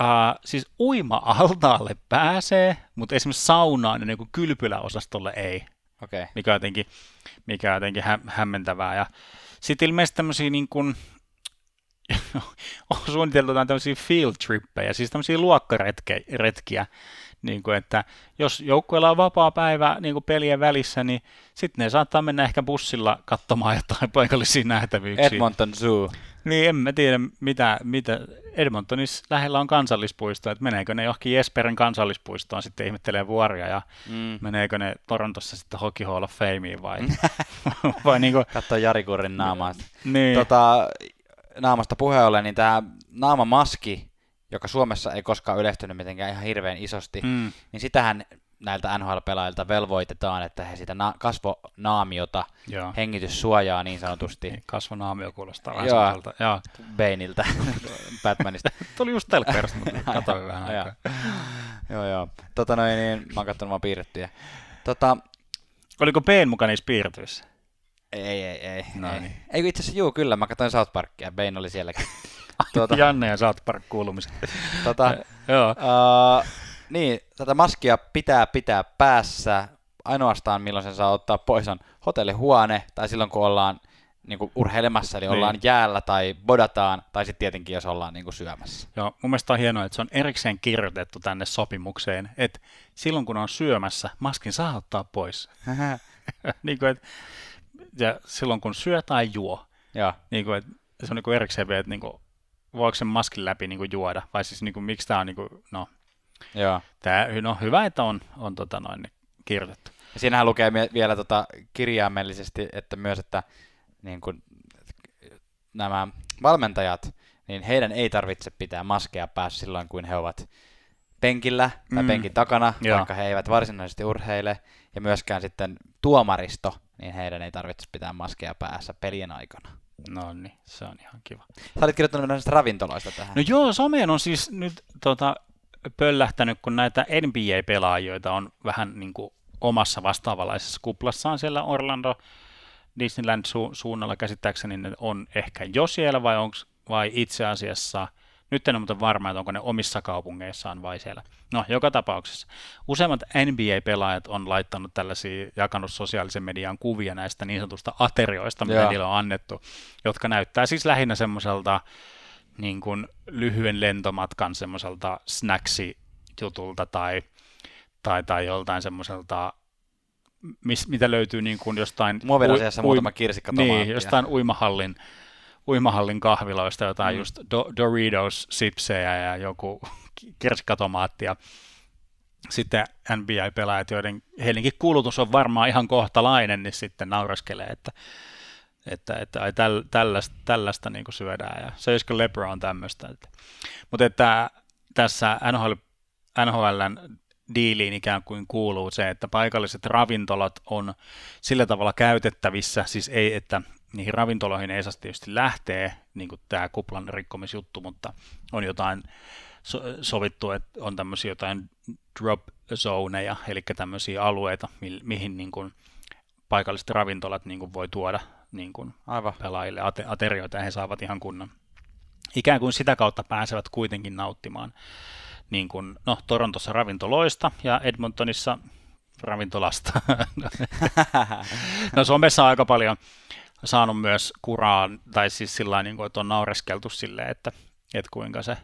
uh, siis uima-altaalle pääsee, mutta esimerkiksi saunaan ja niin kylpyläosastolle ei. Okay. mikä on jotenkin, mikä on jotenkin hä- hämmentävää. Ja sitten ilmeisesti tämmöisiä niin kuin, on suunniteltu jotain tämmöisiä field trippejä, siis tämmöisiä luokkaretkiä, niin kuin, että jos joukkueella on vapaa päivä niin kuin pelien välissä, niin sitten ne saattaa mennä ehkä bussilla katsomaan jotain paikallisia nähtävyyksiä. Edmonton Zoo. Niin, en mä tiedä, mitä, mitä Edmontonissa lähellä on kansallispuisto, että meneekö ne johonkin Jesperen kansallispuistoon sitten ihmettelee vuoria ja Mm. meneekö ne Torontossa sitten Hockey Hall of Fameen vai, vai niin kuin, Katso Jari Kurrin naamaa. niin, Tota, naamasta puheen ollen, niin tämä naamamaski, joka Suomessa ei koskaan yleistynyt mitenkään ihan hirveän isosti, mm, niin sitähän näiltä NHL-pelaajilta velvoitetaan, että he sitä na- kasvonaamiota, joo. hengityssuojaa niin sanotusti Niin, Kasvonaamio kuulostaa vähän Joo. semmoiselta. Joo. Baneilta, Batmanista. Tuli just telkkarista, mutta katsoin vähän Joo. aikaa. joo, joo. Tota noin, niin mä oon katsonut vaan piirrettyjä. Tota, Oliko Bane mukana niissä piirtyissä? ei, ei, ei. No ei. niin. ei itse asiassa juu, kyllä, mä katsoin South Parkia, Bane oli sielläkin. tuota, Janne ja South Park kuulumiset. tota, Joo. Uh, niin, tätä maskia pitää pitää päässä. Ainoastaan milloin sen saa ottaa pois on hotellihuone, tai silloin kun ollaan niin kuin urheilemassa, eli Niin. ollaan jäällä tai bodataan, tai sitten tietenkin jos ollaan niin kuin syömässä. Joo, mun mielestä on hienoa, että se on erikseen kirjoitettu tänne sopimukseen, että silloin kun on syömässä, maskin saa ottaa pois. niin kuin, että, ja silloin kun syö tai juo, Joo, niin kuin, että se on niin kuin erikseen vielä, että niin kuin, voiko sen maskin läpi niin kuin juoda, vai siis niin kuin, miksi tämä on, niin kuin, no, joo. tää, no hyvä, että on, on tota noin, kirjoitettu. Ja siinähän lukee mie- vielä tota kirjaimellisesti, että myös, että niin kuin, nämä valmentajat, niin heidän ei tarvitse pitää maskeja päässä silloin, kun he ovat penkillä tai mm. penkin takana, Joo. vaikka he eivät varsinaisesti urheile. Ja myöskään sitten tuomaristo, niin heidän ei tarvitse pitää maskeja päässä pelien aikana. No niin, se on ihan kiva. Sä olit kirjoittanut näistä ravintoloista tähän. No joo, someen on siis nyt tota, pöllähtänyt, kun näitä NBA-pelaajia on vähän niin kuin omassa vastaavanlaisessa kuplassaan siellä Orlando Disneyland su- suunnalla käsittääkseni ne on ehkä jo siellä vai, onks, vai itse asiassa, nyt en ole muuten varma, että onko ne omissa kaupungeissaan vai siellä. No, joka tapauksessa. Useimmat NBA-pelaajat on laittanut tällaisia, jakanut sosiaalisen median kuvia näistä niin sanotusta aterioista, mitä Joo. niille on annettu, jotka näyttää siis lähinnä semmoiselta niin kuin lyhyen lentomatkan semmoiselta snacksijutulta tai, tai, tai joltain semmoiselta, mis, mitä löytyy niin kuin jostain... Muovirasiassa ui- muutama kirsikkatomaatia. Niin, jostain uimahallin, uimahallin kahviloista jotain Mm. just Do- Doritos sipsejä ja joku kirsikkatomaatti ja sitten NBA-pelaajat, joiden heidänkin kulutus on varmaan ihan kohtalainen, niin sitten nauraskelee, että, että, että ai täl, tällaista, tällaista niin syödään ja söisikö LeBron tämmöistä. Että. Mutta että tässä NHL, NHLn diiliin ikään kuin kuuluu se, että paikalliset ravintolat on sillä tavalla käytettävissä, siis ei, että niihin ravintoloihin ei saa tietysti lähteä, niin kuin tämä kuplan rikkomisjuttu, mutta on jotain so- sovittu, että on tämmöisiä jotain drop zoneja, eli tämmöisiä alueita, mi- mihin niin kuin paikalliset ravintolat niin kuin voi tuoda niin kuin Aivan. pelaajille ate- aterioita ja he saavat ihan kunnon. Ikään kuin sitä kautta pääsevät kuitenkin nauttimaan niin kuin, no, Torontossa ravintoloista ja Edmontonissa ravintolasta. no somessa on aika paljon saanut myös kuraa, tai siis sillä niin kuin, että on naureskeltu silleen, että, että kuinka se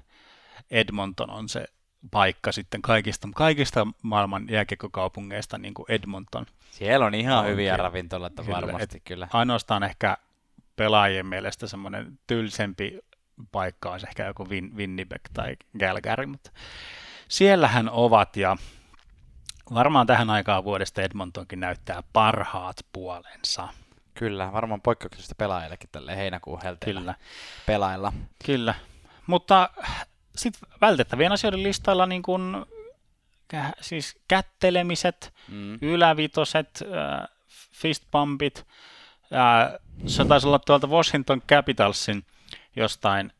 Edmonton on se paikka sitten kaikista, kaikista maailman jääkiekkokaupungeista niin kuin Edmonton. Siellä on ihan On hyviä ravintoloita Kyllä, varmasti kyllä. Ainoastaan ehkä pelaajien mielestä semmoinen tylsempi paikka olisi ehkä joku Win- Winnipeg tai Calgary, mutta siellähän ovat ja varmaan tähän aikaan vuodesta Edmontonkin näyttää parhaat puolensa. Kyllä, varmaan poikkeuksellista pelaajillekin tälle heinäkuun helteellä Kyllä, pelailla. kyllä. Mutta sitten vältettävien asioiden listalla niin kuin, kä- siis kättelemiset, Mm. ylävitoset, äh, fistpumpit. Äh, se taisi olla tuolta Washington Capitalsin jostain,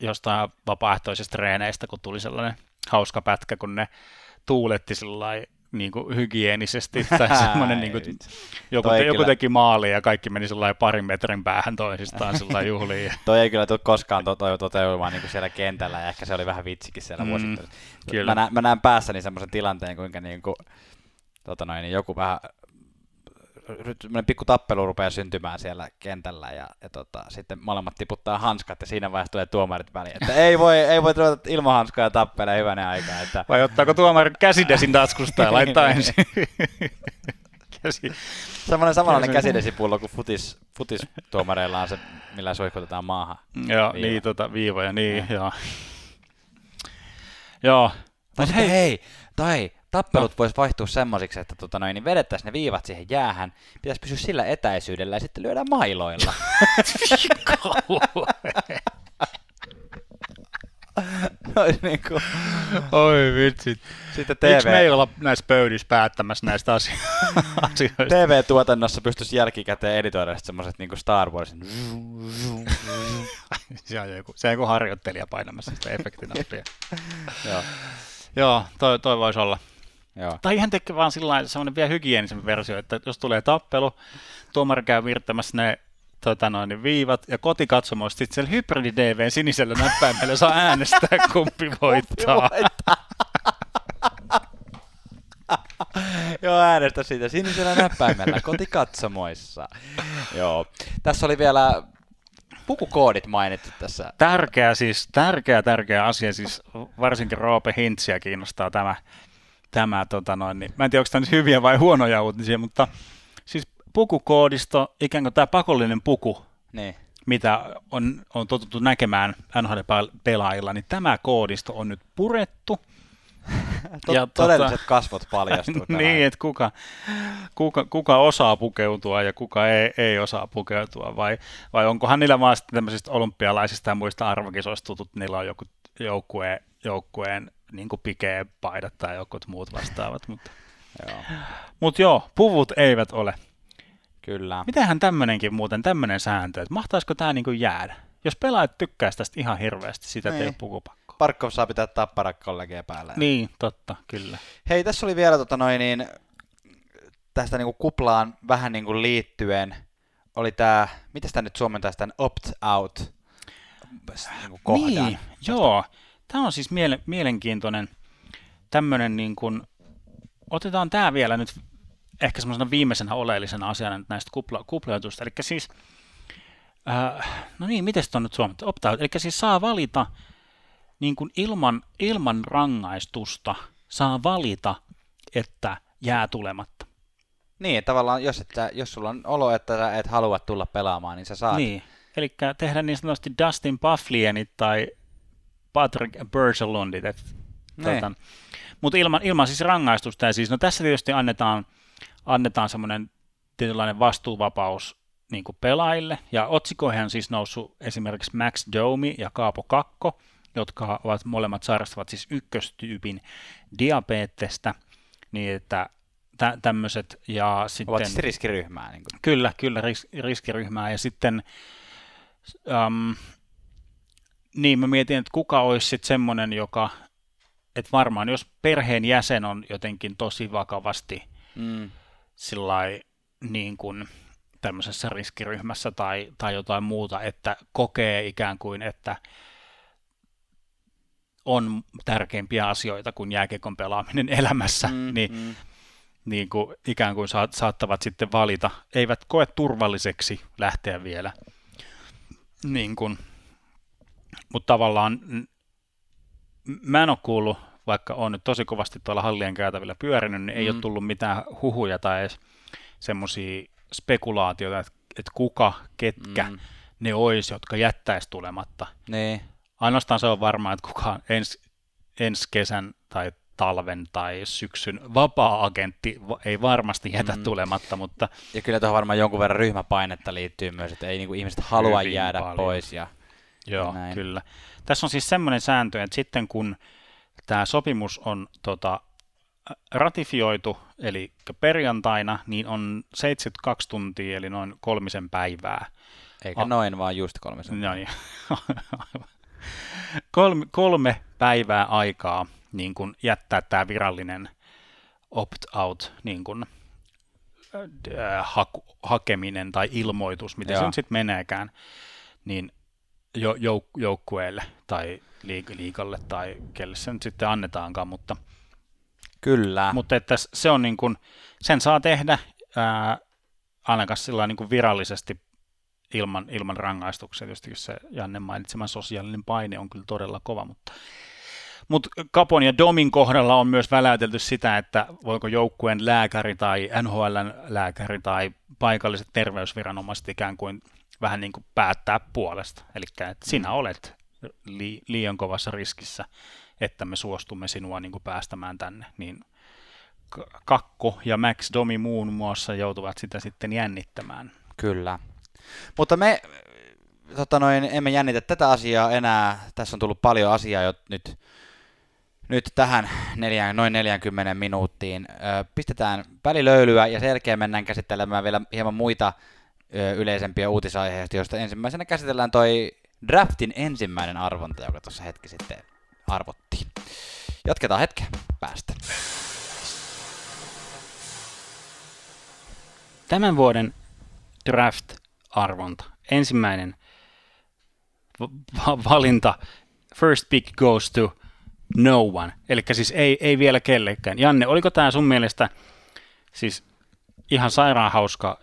jostain vapaaehtoisista treeneistä, kun tuli sellainen hauska pätkä, kun ne tuuletti sellainen niin kuin hygienisesti, tai semmoinen niin kuin, joku, te, joku kyllä- teki maaliin ja kaikki meni sellainen parin metrin päähän toisistaan sellainen juhliin. Toi ei kyllä tule koskaan to- toi toteutumaan niin kuin siellä kentällä, ja ehkä se oli vähän vitsikin siellä Mm, kyllä. Mä, näen, mä näen päässäni semmoisen tilanteen, kuinka niin kuin, tota noin, niin joku vähän pikku tappelu rupeaa syntymään siellä kentällä ja, ja tota, sitten molemmat tiputtaa hanskat ja siinä vaiheessa tulee tuomarit väliin, että ei voi, ei voi ruveta ilman hanskoja tappelee hyvänä aikaa. Että, Vai ottaako tuomari käsidesin taskusta ja laittaa ensin? Käsi. semmoinen samanlainen käsidesipullo kuin futis, futistuomareilla on se, millä suihkutetaan maahan. Joo, Viiva. niin, tota, viivoja, niin, joo. Joo, Tai Mut hei, hei, tai tappelut no. vois vaihtua semmosiksi, että tota noin, niin vedettäisiin ne viivat siihen jäähän, pitäisi pysyä sillä etäisyydellä ja sitten lyödään mailoilla. Olisi niin kuin, Oi vitsit. sitten Miksi me ei TV, olla näissä pöydissä päättämässä näistä asio- asioista? TV-tuotannossa pystyisi jälkikäteen editoida semmoiset niin Star Warsin. Se on joku, se on joku harjoittelija painamassa sitä efektinappia. Joo, Joo, toi, toi voisi olla. Joo. Tai ihan tekee vaan sillä semmoinen vielä hygienisempi versio, että jos tulee tappelu, tuomari käy virttämässä ne tota noin, viivat ja kotikatsomoista sitten siellä hybridi DVn sinisellä näppäimellä saa äänestää, kumpi voittaa. Joo, äänestä siitä sinisellä näppäimellä kotikatsomoissa. Joo. Tässä oli vielä pukukoodit mainittu tässä. Tärkeä siis, tärkeä, tärkeä asia, siis varsinkin Roope Hintsiä kiinnostaa tämä, tämä tota noin, niin, mä en tiedä, onko tämä nyt hyviä vai huonoja uutisia, mutta siis pukukoodisto, ikään kuin tämä pakollinen puku, Niin. mitä on, on totuttu näkemään NHL-pelaajilla, niin tämä koodisto on nyt purettu. Tot, Ja tota- todelliset kasvot paljastuu. niin, että kuka, kuka, kuka osaa pukeutua ja kuka ei, ei osaa pukeutua, vai, vai onkohan niillä vaan sitten tämmöisistä olympialaisista ja muista arvokisoista tutut, niillä on joku joukkue, joukkueen niin kuin pikeä paidat tai jokut muut vastaavat, mutta Joo, mut joo, puvut eivät ole. kyllä. Mitähän tämmöinenkin muuten, tämmöinen sääntö, että mahtaisiko tämä niin kuin jäädä? Jos pelaajat tykkäisi tästä ihan hirveästi, sitä ei Niin. ole pukupakko. Parkkov saa pitää tappara kollegia päällä. Niin, totta, kyllä. Hei, tässä oli vielä tota noin, niin, tästä niin kuin kuplaan vähän niin kuin liittyen oli tämä, miten tämä nyt suomentaisi tämän opt-out niin kohdan? Niin, joo. Tämä on siis miele- mielenkiintoinen tämmöinen niin kuin, otetaan tämä vielä nyt ehkä semmoisena viimeisenä oleellisena asiana näistä kupla- kuplioitusta. Eli siis, äh, no niin, miten se on nyt suomattu? Opt-out. Eli siis saa valita niin kuin ilman, ilman rangaistusta, saa valita, että jää tulematta. Niin, tavallaan jos, että, jos sulla on olo, että sä et halua tulla pelaamaan, niin sä saat. Niin, eli tehdä niin sanotusti Dustin Bufflienit tai Patrick Bergelundit. Niin. Tuota, mutta ilman, ilman siis rangaistusta. Ja siis, no tässä tietysti annetaan, annetaan semmoinen tietynlainen vastuuvapaus niin kuin pelaajille. Ja otsikoihin on siis noussut esimerkiksi Max Domi ja Kaapo Kakko, jotka ovat molemmat sairastavat siis ykköstyypin diabetestä, niin että tä, tämmöiset ja sitten... Ovat siis riskiryhmää. Niin kuin. Kyllä, kyllä ris, riskiryhmää ja sitten um, niin mä mietin, että kuka olisi sitten semmoinen, joka, että varmaan jos perheen jäsen on jotenkin tosi vakavasti mm. sillai, niin kuin tämmöisessä riskiryhmässä tai, tai jotain muuta, että kokee ikään kuin, että on tärkeimpiä asioita kuin jääkiekon pelaaminen elämässä, mm, niin, mm. niin kuin ikään kuin saat, saattavat sitten valita, eivät koe turvalliseksi lähteä vielä. Niin kuin, mutta tavallaan mä en ole kuullut, vaikka on nyt tosi kovasti tuolla hallien käytävillä pyörinyt, niin mm. ei ole tullut mitään huhuja tai edes semmoisia spekulaatioita, että, että kuka, ketkä mm. ne olisi, jotka jättäisi tulematta. Nee. Ainoastaan se on varmaa, että kuka ensi, ensi kesän tai talven tai syksyn vapaa-agentti ei varmasti jätä mm. tulematta, mutta... Ja kyllä tuohon varmaan jonkun verran ryhmäpainetta liittyy myös, että ei niinku ihmiset halua jäädä paljon. pois. Ja, Joo, ja kyllä. Tässä on siis semmoinen sääntö, että sitten kun tämä sopimus on tota, ratifioitu, eli perjantaina, niin on 72 tuntia, eli noin kolmisen päivää. Eikä A- noin, vaan just kolmisen. No niin. kolme, kolme päivää aikaa niin kun jättää tämä virallinen opt-out niin kun, äh, haku, hakeminen tai ilmoitus, miten Joo. se nyt sitten meneekään, niin jo, jouk, joukkueelle tai liik- liikalle tai kelle se nyt sitten annetaankaan, mutta Kyllä. Mutta että se on niin kuin, sen saa tehdä ää, ainakaan sillä niin kuin virallisesti ilman, ilman rangaistuksia. Tietysti se Janne mainitsema sosiaalinen paine on kyllä todella kova, mutta mutta Kapon ja Domin kohdalla on myös väläytelty sitä, että voiko joukkueen lääkäri tai NHLn lääkäri tai paikalliset terveysviranomaiset ikään kuin vähän niin kuin päättää puolesta. Eli että sinä olet li- liian kovassa riskissä, että me suostumme sinua niin kuin päästämään tänne. Niin Kakko ja Max Domi muun muassa joutuvat sitä sitten jännittämään. Kyllä. Mutta me tota noin, emme jännitä tätä asiaa enää. Tässä on tullut paljon asiaa jo nyt, nyt tähän neljään, noin 40 minuuttiin. Ö, pistetään välilöylyä ja sen jälkeen mennään käsittelemään vielä hieman muita yleisempiä uutisaiheista, joista ensimmäisenä käsitellään toi draftin ensimmäinen arvonta, joka tuossa hetki sitten arvottiin. Jatketaan hetken päästä. Tämän vuoden draft-arvonta, ensimmäinen va- valinta, first pick goes to no one, eli siis ei, ei vielä kellekään. Janne, oliko tämä sun mielestä siis ihan sairaan hauska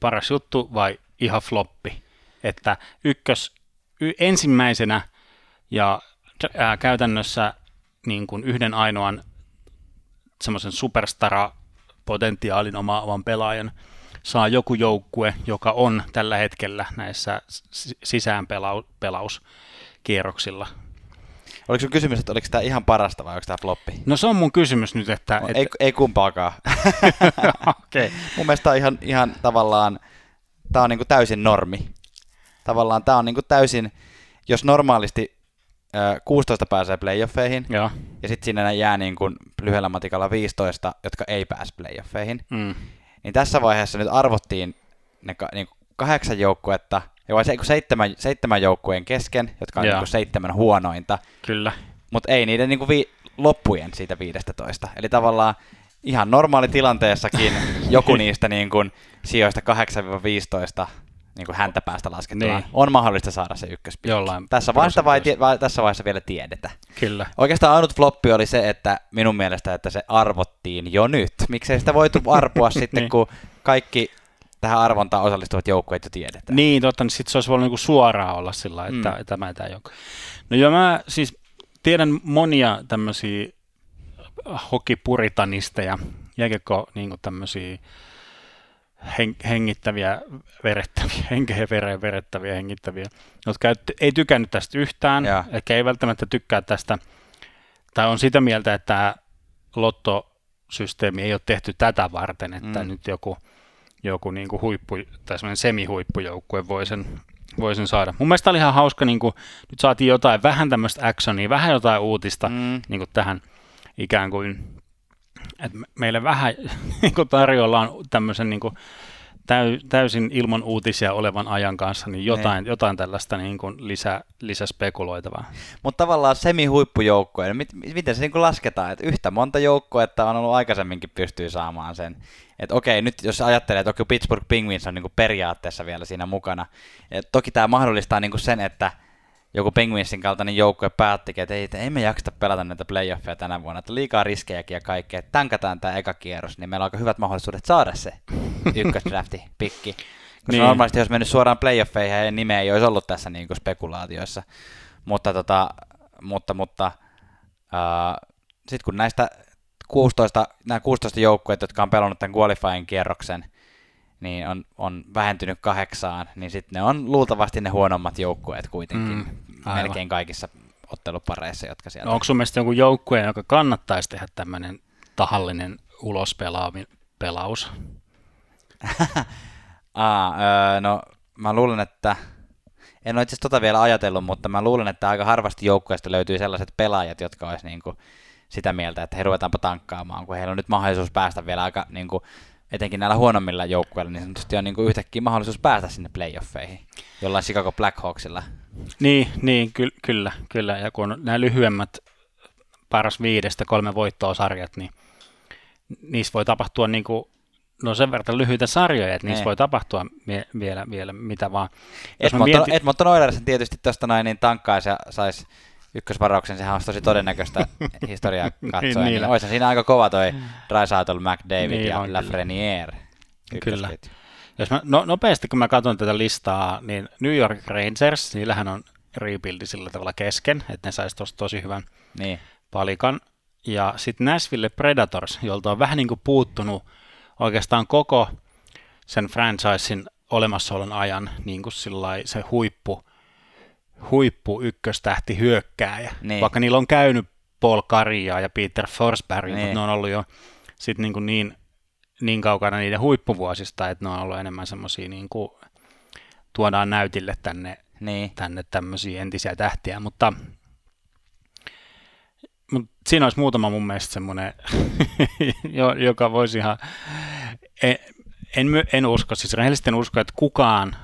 paras juttu vai ihan floppi? Että ykkös, y- ensimmäisenä ja ää, käytännössä niin kuin yhden ainoan semmoisen superstara-potentiaalin omaavan pelaajan saa joku joukkue, joka on tällä hetkellä näissä sisäänpelauskierroksilla. Oliko sun kysymys, että oliko tämä ihan parasta vai onko tämä floppi? No se on mun kysymys nyt, että... No, et... ei, ei kumpaakaan. okay. Mun mielestä on ihan, ihan tavallaan, tämä on niinku täysin normi. Tavallaan tämä on niinku täysin, jos normaalisti 16 pääsee playoffeihin, Joo. ja sitten sinne jää niin kuin lyhyellä matikalla 15, jotka ei pääse playoffeihin. Mm. Niin tässä vaiheessa nyt arvottiin ne ka, niin kahdeksan joukkuetta, vai se, seitsemän, seitsemän joukkueen kesken, jotka on niin seitsemän huonointa. Kyllä. Mutta ei niiden niin kuin vi, loppujen siitä 15. Eli tavallaan ihan normaali tilanteessakin joku niistä niin kuin, sijoista 8-15 niin kuin häntä päästä laskettuna, niin. on mahdollista saada se ykköspikki. Jollain tässä vaiheessa, vai, vai, tässä vaiheessa vielä tiedetä. Kyllä. Oikeastaan ainut floppi oli se, että minun mielestä, että se arvottiin jo nyt. Miksei sitä voitu arpoa sitten, niin. kun kaikki tähän arvontaan osallistuvat joukkueet jo tiedetään. Niin, totta, niin sitten se olisi voinut niinku suoraan olla sillä että mm. tämä tämä joukko. No joo, mä siis tiedän monia tämmöisiä hokipuritanista jääkiekko niin tämmöisiä hen, hengittäviä, verettäviä, henkeä vereen verettäviä, hengittäviä, jotka ei, ei tykännyt tästä yhtään, ja. eikä ei välttämättä tykkää tästä, tai on sitä mieltä, että lottosysteemi ei ole tehty tätä varten, että mm. nyt joku, joku niin kuin huippu, tai semmoinen semihuippujoukkue voi sen, voi sen saada. Mun mielestä oli ihan hauska, niin kuin, nyt saatiin jotain, vähän tämmöistä actionia, vähän jotain uutista mm. niin kuin tähän ikään kuin että meille vähän niin kuin tarjolla on tämmöisen niin kuin täy, täysin ilman uutisia olevan ajan kanssa, niin jotain, niin. jotain tällaista niin kuin lisä, lisäspekuloitavaa. Mutta tavallaan semi-huippujoukkoja, niin mit, miten se niin kuin lasketaan, että yhtä monta joukkoa, että on ollut aikaisemminkin pystyy saamaan sen. Että okei, nyt jos ajattelee, että okei, Pittsburgh Penguins on niin kuin periaatteessa vielä siinä mukana, et toki tämä mahdollistaa niin kuin sen, että joku Penguinsin kaltainen joukkue päättikin, että ei, ei me jaksa pelata näitä playoffeja tänä vuonna, että liikaa riskejäkin ja kaikkea, että tänkätään tämä eka kierros, niin meillä on aika hyvät mahdollisuudet saada se ykkösdrafti pikki. Koska niin. normaalisti jos mennyt suoraan playoffeihin, ja nimeä ei olisi ollut tässä niin kuin spekulaatioissa. Mutta, tota, mutta, mutta uh, sitten kun näistä 16, nämä 16 joukkueet, jotka on pelannut tämän qualifying kierroksen, niin on, on vähentynyt kahdeksaan, niin sitten ne on luultavasti ne huonommat joukkueet kuitenkin mm, melkein kaikissa ottelupareissa, jotka siellä no, Onko sun mielestä joku joukkue, joka kannattaisi tehdä tämmöinen tahallinen ulospelaus? Aa, öö, no mä luulen, että en ole itse tota vielä ajatellut, mutta mä luulen, että aika harvasti joukkueesta löytyy sellaiset pelaajat, jotka olisi niin kuin sitä mieltä, että he ruvetaanpa tankkaamaan, kun heillä on nyt mahdollisuus päästä vielä aika niin kuin etenkin näillä huonommilla joukkueilla, niin sanotusti on niin kuin yhtäkkiä mahdollisuus päästä sinne playoffeihin, jollain Chicago Blackhawksilla. Niin, niin ky- kyllä, kyllä. Ja kun nämä lyhyemmät paras viidestä kolme voittoa sarjat, niin niissä voi tapahtua niin kuin, no sen verran lyhyitä sarjoja, että niissä niin. voi tapahtua mie- vielä, vielä mitä vaan. Edmonton, mietin... Edmonton Oilers tietysti tuosta noin niin tankkaisi ja saisi ykkösvarauksen, sehän olisi tosi todennäköistä historiaa katsoen, niin, niin olisi siinä aika kova toi Drysaitel, McDavid niin, ja Lafreniere. Kyllä. Jos mä, no, nopeasti kun mä katson tätä listaa, niin New York Rangers, niillähän on rebuildi sillä tavalla kesken, että ne saisi tosi, tosi hyvän niin. palikan. Ja sitten Nashville Predators, jolta on vähän niin kuin puuttunut oikeastaan koko sen franchisein olemassaolon ajan niin kuin se huippu huippu ykköstähti hyökkääjä. Niin. Vaikka niillä on käynyt Paul Karia ja Peter Forsberg, niin. mutta ne on ollut jo sit niin, kuin niin, niin kaukana niiden huippuvuosista, että ne on ollut enemmän semmoisia niin kuin, tuodaan näytille tänne, niin. tänne tämmöisiä entisiä tähtiä, mutta, mutta siinä olisi muutama mun mielestä semmoinen, joka voisi ihan, en, en, en usko, siis rehellisesti en usko, että kukaan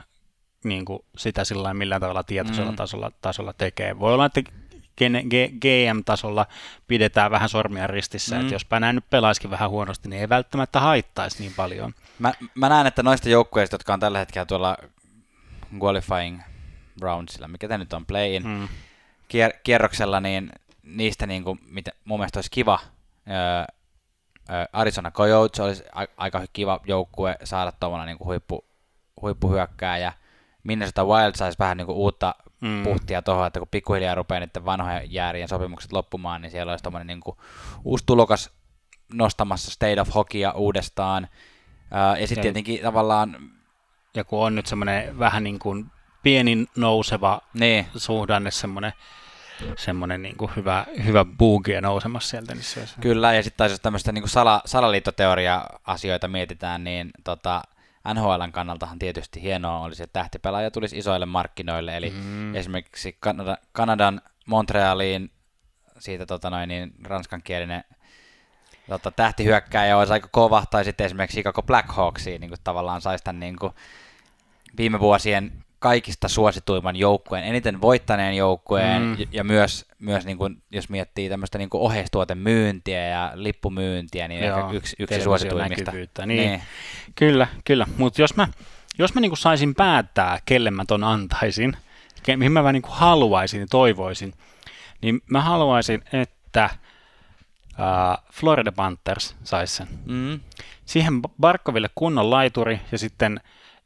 niin kuin sitä sillä millään tavalla tietoisella mm. tasolla, tasolla tekee. Voi olla, että GM-tasolla pidetään vähän sormia ristissä, mm. että jos näin nyt pelaisikin vähän huonosti, niin ei välttämättä haittaisi niin paljon. Mä, mä näen, että noista joukkueista, jotka on tällä hetkellä tuolla qualifying roundsilla, mikä tämä nyt on, play-in mm. kier- kierroksella, niin niistä niin kuin, mitä mun mielestä olisi kiva, öö, Arizona Coyotes olisi a- aika kiva joukkue saada tuommoinen niin huippu, huippuhyökkääjä, Minnesota Wild saisi vähän niin kuin uutta mm. puhtia tuohon, että kun pikkuhiljaa rupeaa niiden vanhojen jäärien sopimukset loppumaan, niin siellä olisi tuommoinen niin kuin uusi tulokas nostamassa State of Hockeya uudestaan. ja sitten tietenkin tavallaan... Ja kun on nyt semmoinen vähän niin kuin pieni nouseva niin. suhdanne, semmoinen semmoinen niin kuin hyvä, hyvä buugia nousemassa sieltä. Niin se Kyllä, ja sitten jos tämmöistä niin kuin sala, salaliittoteoria-asioita mietitään, niin tota, NHLn kannaltahan tietysti hienoa olisi, että tähtipelaaja tulisi isoille markkinoille, eli mm. esimerkiksi Kanada, Kanadan Montrealiin siitä tota noin, niin ranskankielinen tota, tähtihyökkääjä olisi aika kova, tai sitten esimerkiksi Chicago Blackhawksiin niin kuin tavallaan saisi tämän niin kuin viime vuosien kaikista suosituimman joukkueen, eniten voittaneen joukkueen Mm. ja myös, myös niin kuin, jos miettii tämmöistä niin kuin oheistuotemyyntiä ja lippumyyntiä, niin Joo, ehkä yksi, yksi suosituimmista. näkyvyyttä, niin. Kyllä, kyllä. Mutta jos mä, jos mä niinku saisin päättää, kelle mä ton antaisin, ke- mihin mä vähän niinku haluaisin ja toivoisin, niin mä haluaisin, että uh, Florida Panthers saisi sen. Mm. Siihen Barkoville kunnon laituri ja sitten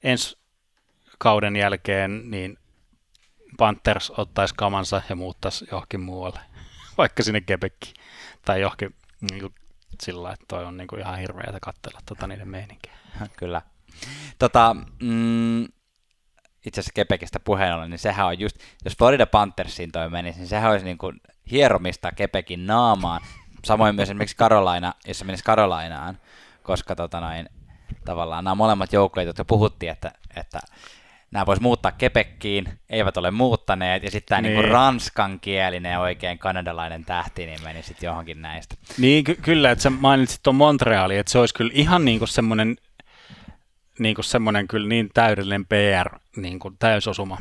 ensi kauden jälkeen niin Panthers ottaisi kamansa ja muuttaisi johonkin muualle, vaikka sinne Quebeciin tai johonkin niin kuin, sillä että toi on niin kuin, ihan hirveätä katsella tota niiden meininkiä. Kyllä. Tota, mm, itse asiassa Kepekistä puheen ollen, niin sehän on just, jos Florida Panthersiin toi menisi, niin sehän olisi niin kuin hieromista Kepekin naamaan. Samoin myös esimerkiksi Carolina, jos se menisi Carolinaan, koska tota noin, tavallaan nämä molemmat joukkueet, jotka puhuttiin, että, että nämä vois muuttaa Kepekkiin, eivät ole muuttaneet, ja sitten tämä niin. Niin. niin ranskankielinen ja oikein kanadalainen tähti, niin meni sitten johonkin näistä. Niin, ky- kyllä, että sä mainitsit tuon Montreali, että se olisi kyllä ihan niin kuin semmoinen niin kuin semmoinen kyllä niin täydellinen PR niin kuin täysosuma,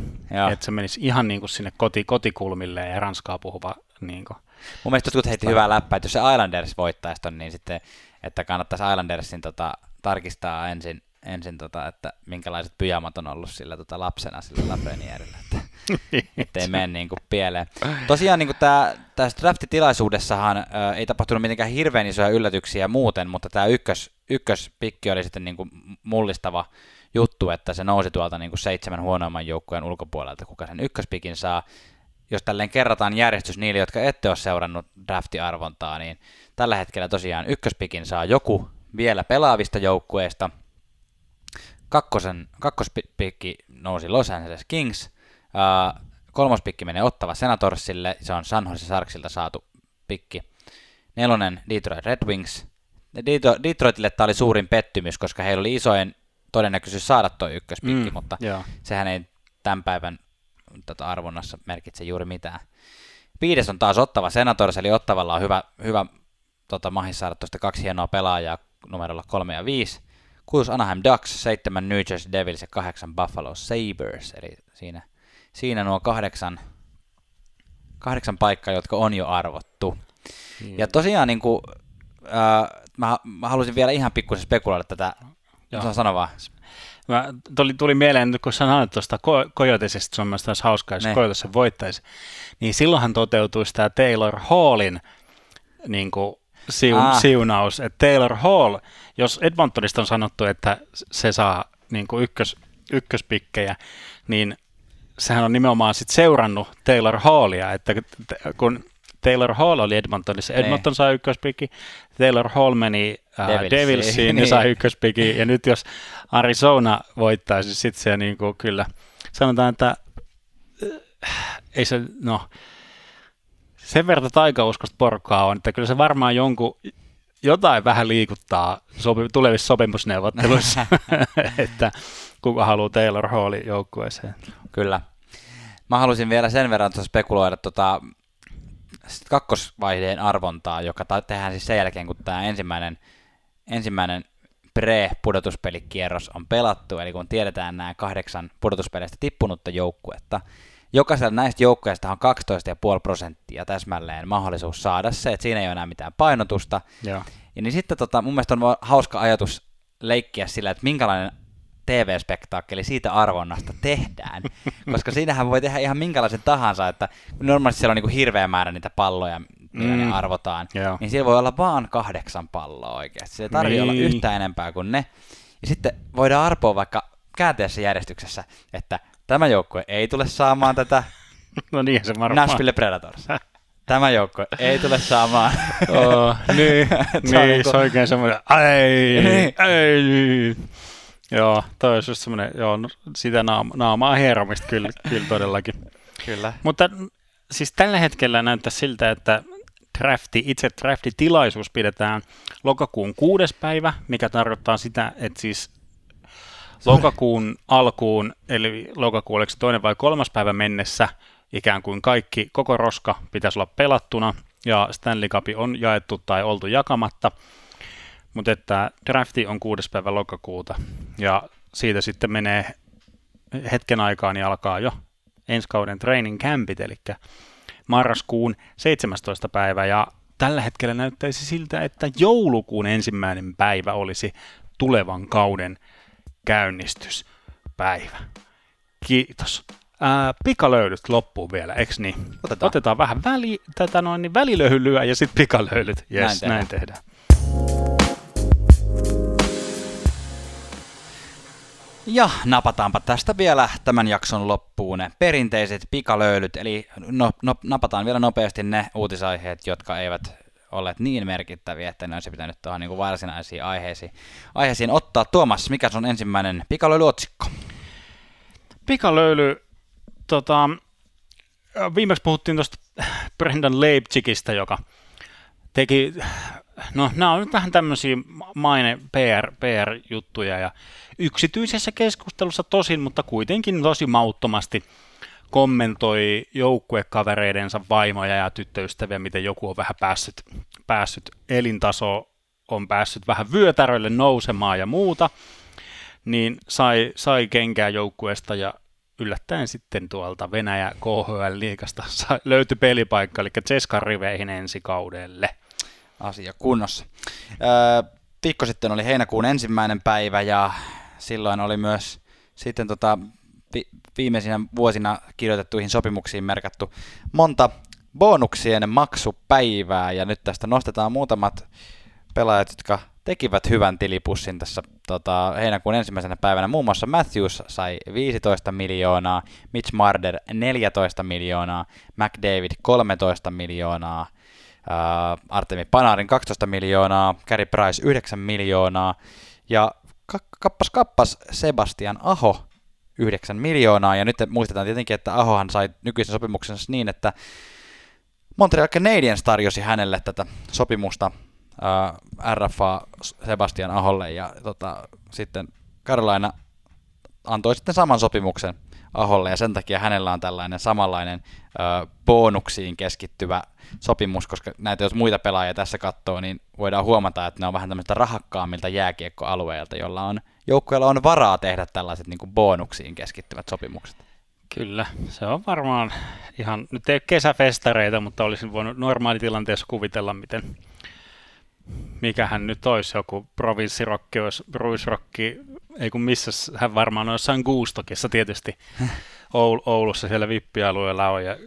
että se menisi ihan niin kuin sinne koti, kotikulmille ja ranskaa puhuva niin kuin. Mun mielestä jotkut heitti hyvää läppää, että jos se Islanders voittaisi ton, niin sitten, että kannattaisi Islandersin tota, tarkistaa ensin, ensin tota, että minkälaiset pyjamat on ollut sillä tota, lapsena sillä Lafrenierillä, että ettei mene niin kuin pieleen. Tosiaan niin tää, tässä draftitilaisuudessahan ö, ei tapahtunut mitenkään hirveän isoja yllätyksiä muuten, mutta tämä ykkös, ykköspikki oli sitten niin kuin mullistava juttu, että se nousi tuolta niin kuin seitsemän huonoimman joukkueen ulkopuolelta, kuka sen ykköspikin saa. Jos tälleen kerrataan järjestys niille, jotka ette ole seurannut draftiarvontaa, niin tällä hetkellä tosiaan ykköspikin saa joku vielä pelaavista joukkueista. Kakkosen, kakkospikki nousi Los Angeles Kings, Uh, kolmospikki menee Ottava Senatorsille, se on San Jose Sharksilta saatu pikki. Nelonen Detroit Red Wings. Detro- Detroitille tämä oli suurin pettymys, koska heillä oli isoin todennäköisyys saada tuo ykköspikki, mm, mutta joo. sehän ei tämän päivän tota, arvonnassa merkitse juuri mitään. Viides on taas Ottava Senators, eli Ottavalla on hyvä, hyvä tota, mahis saada tuosta kaksi hienoa pelaajaa numerolla 3 ja 5. Kuusi Anaheim Ducks, seitsemän New Jersey Devils ja kahdeksan Buffalo Sabres, eli siinä, siinä nuo kahdeksan, kahdeksan paikkaa, jotka on jo arvottu. Niin. Ja tosiaan niin kuin, äh, mä, mä halusin vielä ihan pikkusen spekuloida tätä, Joo. sano vaan. Mä, tuli, tuli mieleen, nyt kun sanoit tuosta Ko- Coyotesista, se on olisi hauskaa, jos. Coyotes sen voittaisi, niin silloinhan toteutuisi tämä Taylor Hallin niin kuin, siun, Ah. siunaus, että Taylor Hall, jos Edmontonista on sanottu, että se saa niin kuin ykkös, ykköspikkejä, niin sehän on nimenomaan sit seurannut Taylor Hallia, että kun Taylor Hall oli Edmontonissa, Niin. Edmonton sai ykköspikki, Taylor Hall meni äh, Devilsiin. Devilsiin ja Niin. sai ykköspiki, ja nyt jos Arizona voittaisi, sitten se niin kuin, kyllä, sanotaan, että äh, ei se, no, sen verran taikauskosta porukkaa on, että kyllä se varmaan jonkun, jotain vähän liikuttaa sopi, tulevissa sopimusneuvotteluissa, että kuka haluaa Taylor Hallin joukkueeseen. Kyllä. Mä halusin vielä sen verran spekuloida tota, sit kakkosvaiheen arvontaa, joka ta- tehdään siis sen jälkeen, kun tämä ensimmäinen, ensimmäinen pre-pudotuspelikierros on pelattu, eli kun tiedetään nämä kahdeksan pudotuspeleistä tippunutta joukkuetta, jokaisella näistä joukkueista on 12,5 prosenttia täsmälleen mahdollisuus saada se, että siinä ei ole enää mitään painotusta, Joo. ja niin sitten tota, mun mielestä on hauska ajatus leikkiä sillä, että minkälainen TV-spektaakkeli siitä arvonnasta tehdään, koska siinähän voi tehdä ihan minkälaisen tahansa, että normaalisti siellä on niin kuin hirveä määrä niitä palloja, millä Mm. ne arvotaan, Joo. niin siellä voi olla vaan kahdeksan palloa oikeasti. Se ei tarvitse olla Niin. yhtään enempää kuin ne. Ja sitten voidaan arpoa vaikka käänteessä järjestyksessä, että tämä joukkue ei tule saamaan tätä No niin, se varmaan. Nashville Predators. Tämä joukkue ei tule saamaan. Oh, niin, niin, niinku- se on oikein semmoinen, ei, Niin. ei. Joo, toi olisi just semmoinen, joo, no, sitä naama, naamaa hieromista kyllä, kyllä todellakin. Kyllä. Mutta siis tällä hetkellä näyttää siltä, että drafti, itse draftitilaisuus pidetään lokakuun kuudes päivä, mikä tarkoittaa sitä, että siis lokakuun alkuun, eli lokakuun oliko se toinen vai kolmas päivä mennessä, ikään kuin kaikki, koko roska pitäisi olla pelattuna, ja Stanley Cup on jaettu tai oltu jakamatta, mutta että drafti on kuudes päivä lokakuuta, ja siitä sitten menee hetken aikaa niin alkaa jo ensi kauden training campit, eli marraskuun 17. päivä, ja tällä hetkellä näyttäisi siltä, että joulukuun ensimmäinen päivä olisi tulevan kauden käynnistyspäivä. Kiitos. Ää, pikalöylyt loppuun vielä, eikö niin? Otetaan. Otetaan vähän väli, tätä noin, niin välilöhylyä ja sitten pikalöylyt. Yes, Näin tehdään. Näin tehdään. Ja napataanpa tästä vielä tämän jakson loppuun ne perinteiset pikalöylyt, eli no, no, napataan vielä nopeasti ne uutisaiheet, jotka eivät olleet niin merkittäviä, että ne olisi pitänyt tuohon niin varsinaisiin aiheisiin, aiheisiin ottaa. Tuomas, mikä on ensimmäinen pikalöylyotsikko? Pikalöyly, tota, viimeksi puhuttiin tuosta Brendan Leipzigistä, joka teki, no nämä on nyt vähän tämmöisiä maine PR, PR-juttuja ja yksityisessä keskustelussa tosin, mutta kuitenkin tosi mauttomasti kommentoi joukkuekavereidensa vaimoja ja tyttöystäviä, miten joku on vähän päässyt, päässyt elintaso on päässyt vähän vyötäröille nousemaan ja muuta, niin sai, sai kenkää joukkueesta ja yllättäen sitten tuolta Venäjä KHL-liikasta löytyi pelipaikka, eli Tseskan riveihin ensi kaudelle. Asia kunnossa. Öö, viikko sitten oli heinäkuun ensimmäinen päivä ja silloin oli myös sitten tota, viimeisinä vuosina kirjoitettuihin sopimuksiin merkattu monta bonuksien maksupäivää ja nyt tästä nostetaan muutamat pelaajat, jotka tekivät hyvän tilipussin tässä tota, heinäkuun ensimmäisenä päivänä. Muun muassa Matthews sai 15 miljoonaa, Mitch Marder 14 miljoonaa, McDavid 13 miljoonaa, äh, Artemi Panarin 12 miljoonaa, Carey Price 9 miljoonaa ja kappas kappas Sebastian Aho 9 miljoonaa. Ja nyt muistetaan tietenkin, että Ahohan sai nykyisen sopimuksensa niin, että Montreal Canadiens tarjosi hänelle tätä sopimusta äh, RFA Sebastian Aholle ja tota, sitten Carolina antoi sitten saman sopimuksen Aholle ja sen takia hänellä on tällainen samanlainen ö, bonuksiin keskittyvä sopimus, koska näitä jos muita pelaajia tässä katsoo, niin voidaan huomata, että ne on vähän tämmöistä rahakkaammilta jääkiekkoalueilta, jolla on, joukkueella on varaa tehdä tällaiset niin kuin bonuksiin keskittyvät sopimukset. Kyllä, se on varmaan ihan, nyt ei ole kesäfestareita, mutta olisin voinut normaalitilanteessa kuvitella, miten, mikähän nyt olisi. Joku provinssirokki, olisi ruisrokki, ei kun missä hän varmaan on jossain Guustokissa tietysti. Oulussa siellä vippialueella on ja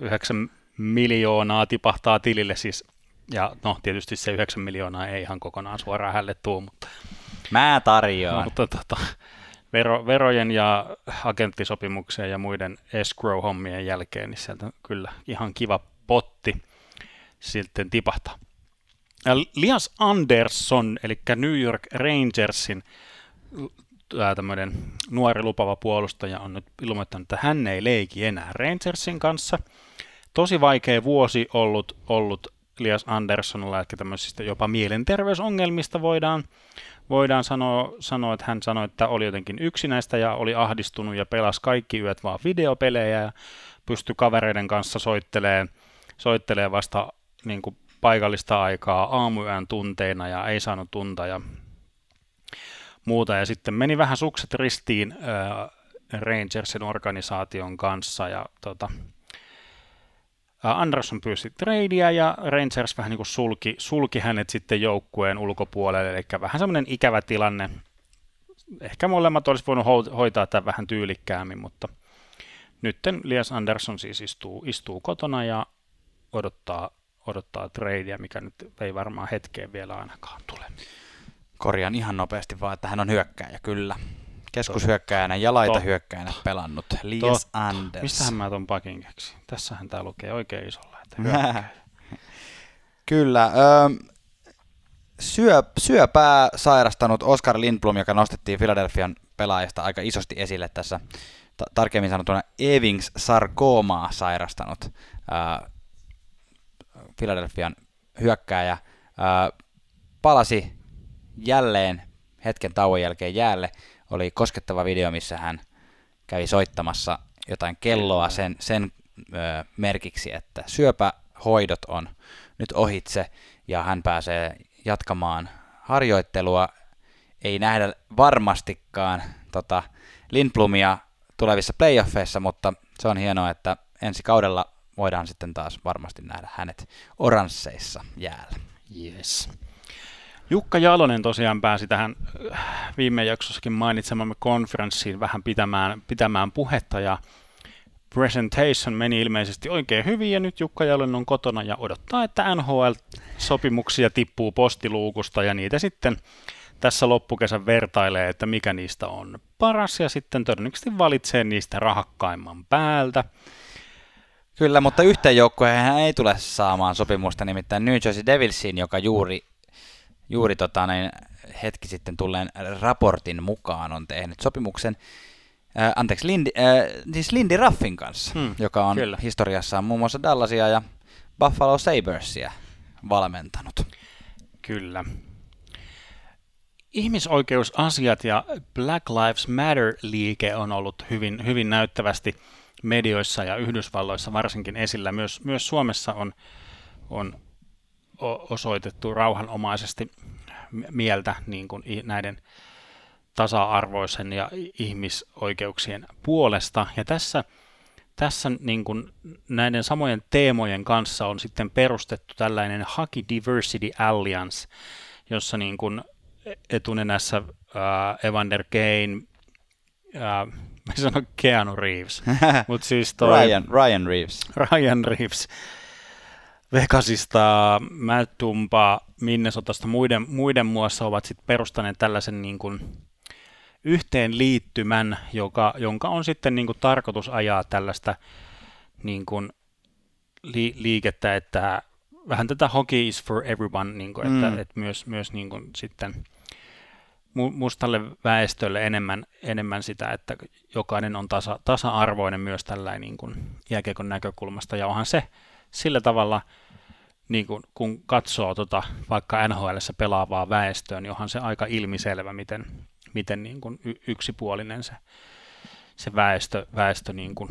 9 miljoonaa tipahtaa tilille siis, ja no tietysti se 9 miljoonaa ei ihan kokonaan suoraan hälle tuu, mutta... Mä tarjoan. Mutta tota, vero, verojen ja agenttisopimuksien ja muiden escrow-hommien jälkeen, niin sieltä kyllä ihan kiva potti sitten tipahtaa. Lias Andersson, eli New York Rangersin tämmöinen nuori lupava puolustaja on nyt ilmoittanut, että hän ei leiki enää Rangersin kanssa. Tosi vaikea vuosi ollut, ollut Lias Anderssonilla, että tämmöisistä jopa mielenterveysongelmista voidaan, voidaan sanoa, sanoa, että hän sanoi, että oli jotenkin yksinäistä ja oli ahdistunut ja pelasi kaikki yöt vaan videopelejä ja pystyi kavereiden kanssa soittelemaan, soittelee vasta niin kuin paikallista aikaa aamuyön tunteina ja ei saanut tunta ja muuta. Ja sitten meni vähän sukset ristiin äh, Rangersin organisaation kanssa ja tota, Anderson pyysi tradeia ja Rangers vähän niin kuin sulki, sulki hänet sitten joukkueen ulkopuolelle, eli vähän semmoinen ikävä tilanne. Ehkä molemmat olisi voinut hoitaa tämän vähän tyylikkäämmin, mutta nyt Lias Anderson siis istuu, istuu kotona ja odottaa, odottaa tradeia, mikä nyt ei varmaan hetkeen vielä ainakaan tule. Korjaan ihan nopeasti vaan, että hän on hyökkääjä, kyllä. Keskushyökkäjänä ja laitahyökkäjänä pelannut. Lias Totta. Anders. Mistähän mä ton pakin keksin? Tässähän tää lukee oikein isolla, että. Kyllä. Ö, syö, syöpää sairastanut Oscar Lindblom, joka nostettiin Philadelphian pelaajista aika isosti esille tässä, ta- tarkemmin sanottuna Evings sarkoomaa sairastanut ö, Philadelphian hyökkääjä, ö, palasi jälleen hetken tauon jälkeen jäälle. Oli koskettava video, missä hän kävi soittamassa jotain kelloa sen, sen ö, merkiksi, että syöpähoidot on nyt ohitse ja hän pääsee jatkamaan harjoittelua. Ei nähdä varmastikaan tota, Lindblomia tulevissa playoffeissa, mutta se on hienoa, että ensi kaudella voidaan sitten taas varmasti nähdä hänet oransseissa jäällä. Yes. Jukka Jalonen tosiaan pääsi tähän äh, viime jaksossakin mainitsemamme konferenssiin vähän pitämään, pitämään puhetta ja presentation meni ilmeisesti oikein hyvin ja nyt Jukka Jalonen on kotona ja odottaa, että NHL-sopimuksia tippuu postiluukusta ja niitä sitten tässä loppukesän vertailee, että mikä niistä on paras ja sitten todennäköisesti valitsee niistä rahakkaimman päältä. Kyllä, mutta yhteen joukkueen ei tule saamaan sopimusta, nimittäin New Jersey Devilsiin, joka juuri, juuri tota, niin, hetki sitten tulleen raportin mukaan on tehnyt sopimuksen äh, anteeksi, Lindy, äh, siis Lindy Raffin kanssa, hmm, joka on kyllä. historiassaan muun muassa Dallasia ja Buffalo Sabersia valmentanut. Kyllä. Ihmisoikeusasiat ja Black Lives Matter-liike on ollut hyvin, hyvin näyttävästi medioissa ja Yhdysvalloissa varsinkin esillä. Myös, myös Suomessa on, on osoitettu rauhanomaisesti mieltä niin kuin näiden tasa-arvoisen ja ihmisoikeuksien puolesta. Ja tässä, tässä niin kuin näiden samojen teemojen kanssa on sitten perustettu tällainen Hockey Diversity Alliance, jossa niin kuin etunenässä äh, Evander Kane, äh, mä sanon Keanu Reeves, Mut siis toi, Ryan, Ryan Reeves. Ryan Reeves. Vegasista, Matt Tumpa, Minnesotasta muiden, muiden muassa ovat sitten perustaneet tällaisen niin kuin yhteenliittymän, joka, jonka on sitten niin kuin tarkoitus ajaa tällaista niin kuin li, liikettä, että vähän tätä hockey is for everyone, niin kuin, että, mm. että myös, myös niin kuin sitten mustalle väestölle enemmän, enemmän sitä, että jokainen on tasa, tasa-arvoinen myös tällainen niin kuin jääkiekon näkökulmasta, ja onhan se sillä tavalla, niin kuin, kun katsoo tota, vaikka NHL pelaavaa väestöä, niin onhan se aika ilmiselvä, miten, miten niin kuin y- yksipuolinen se, se väestö, väestö niin kuin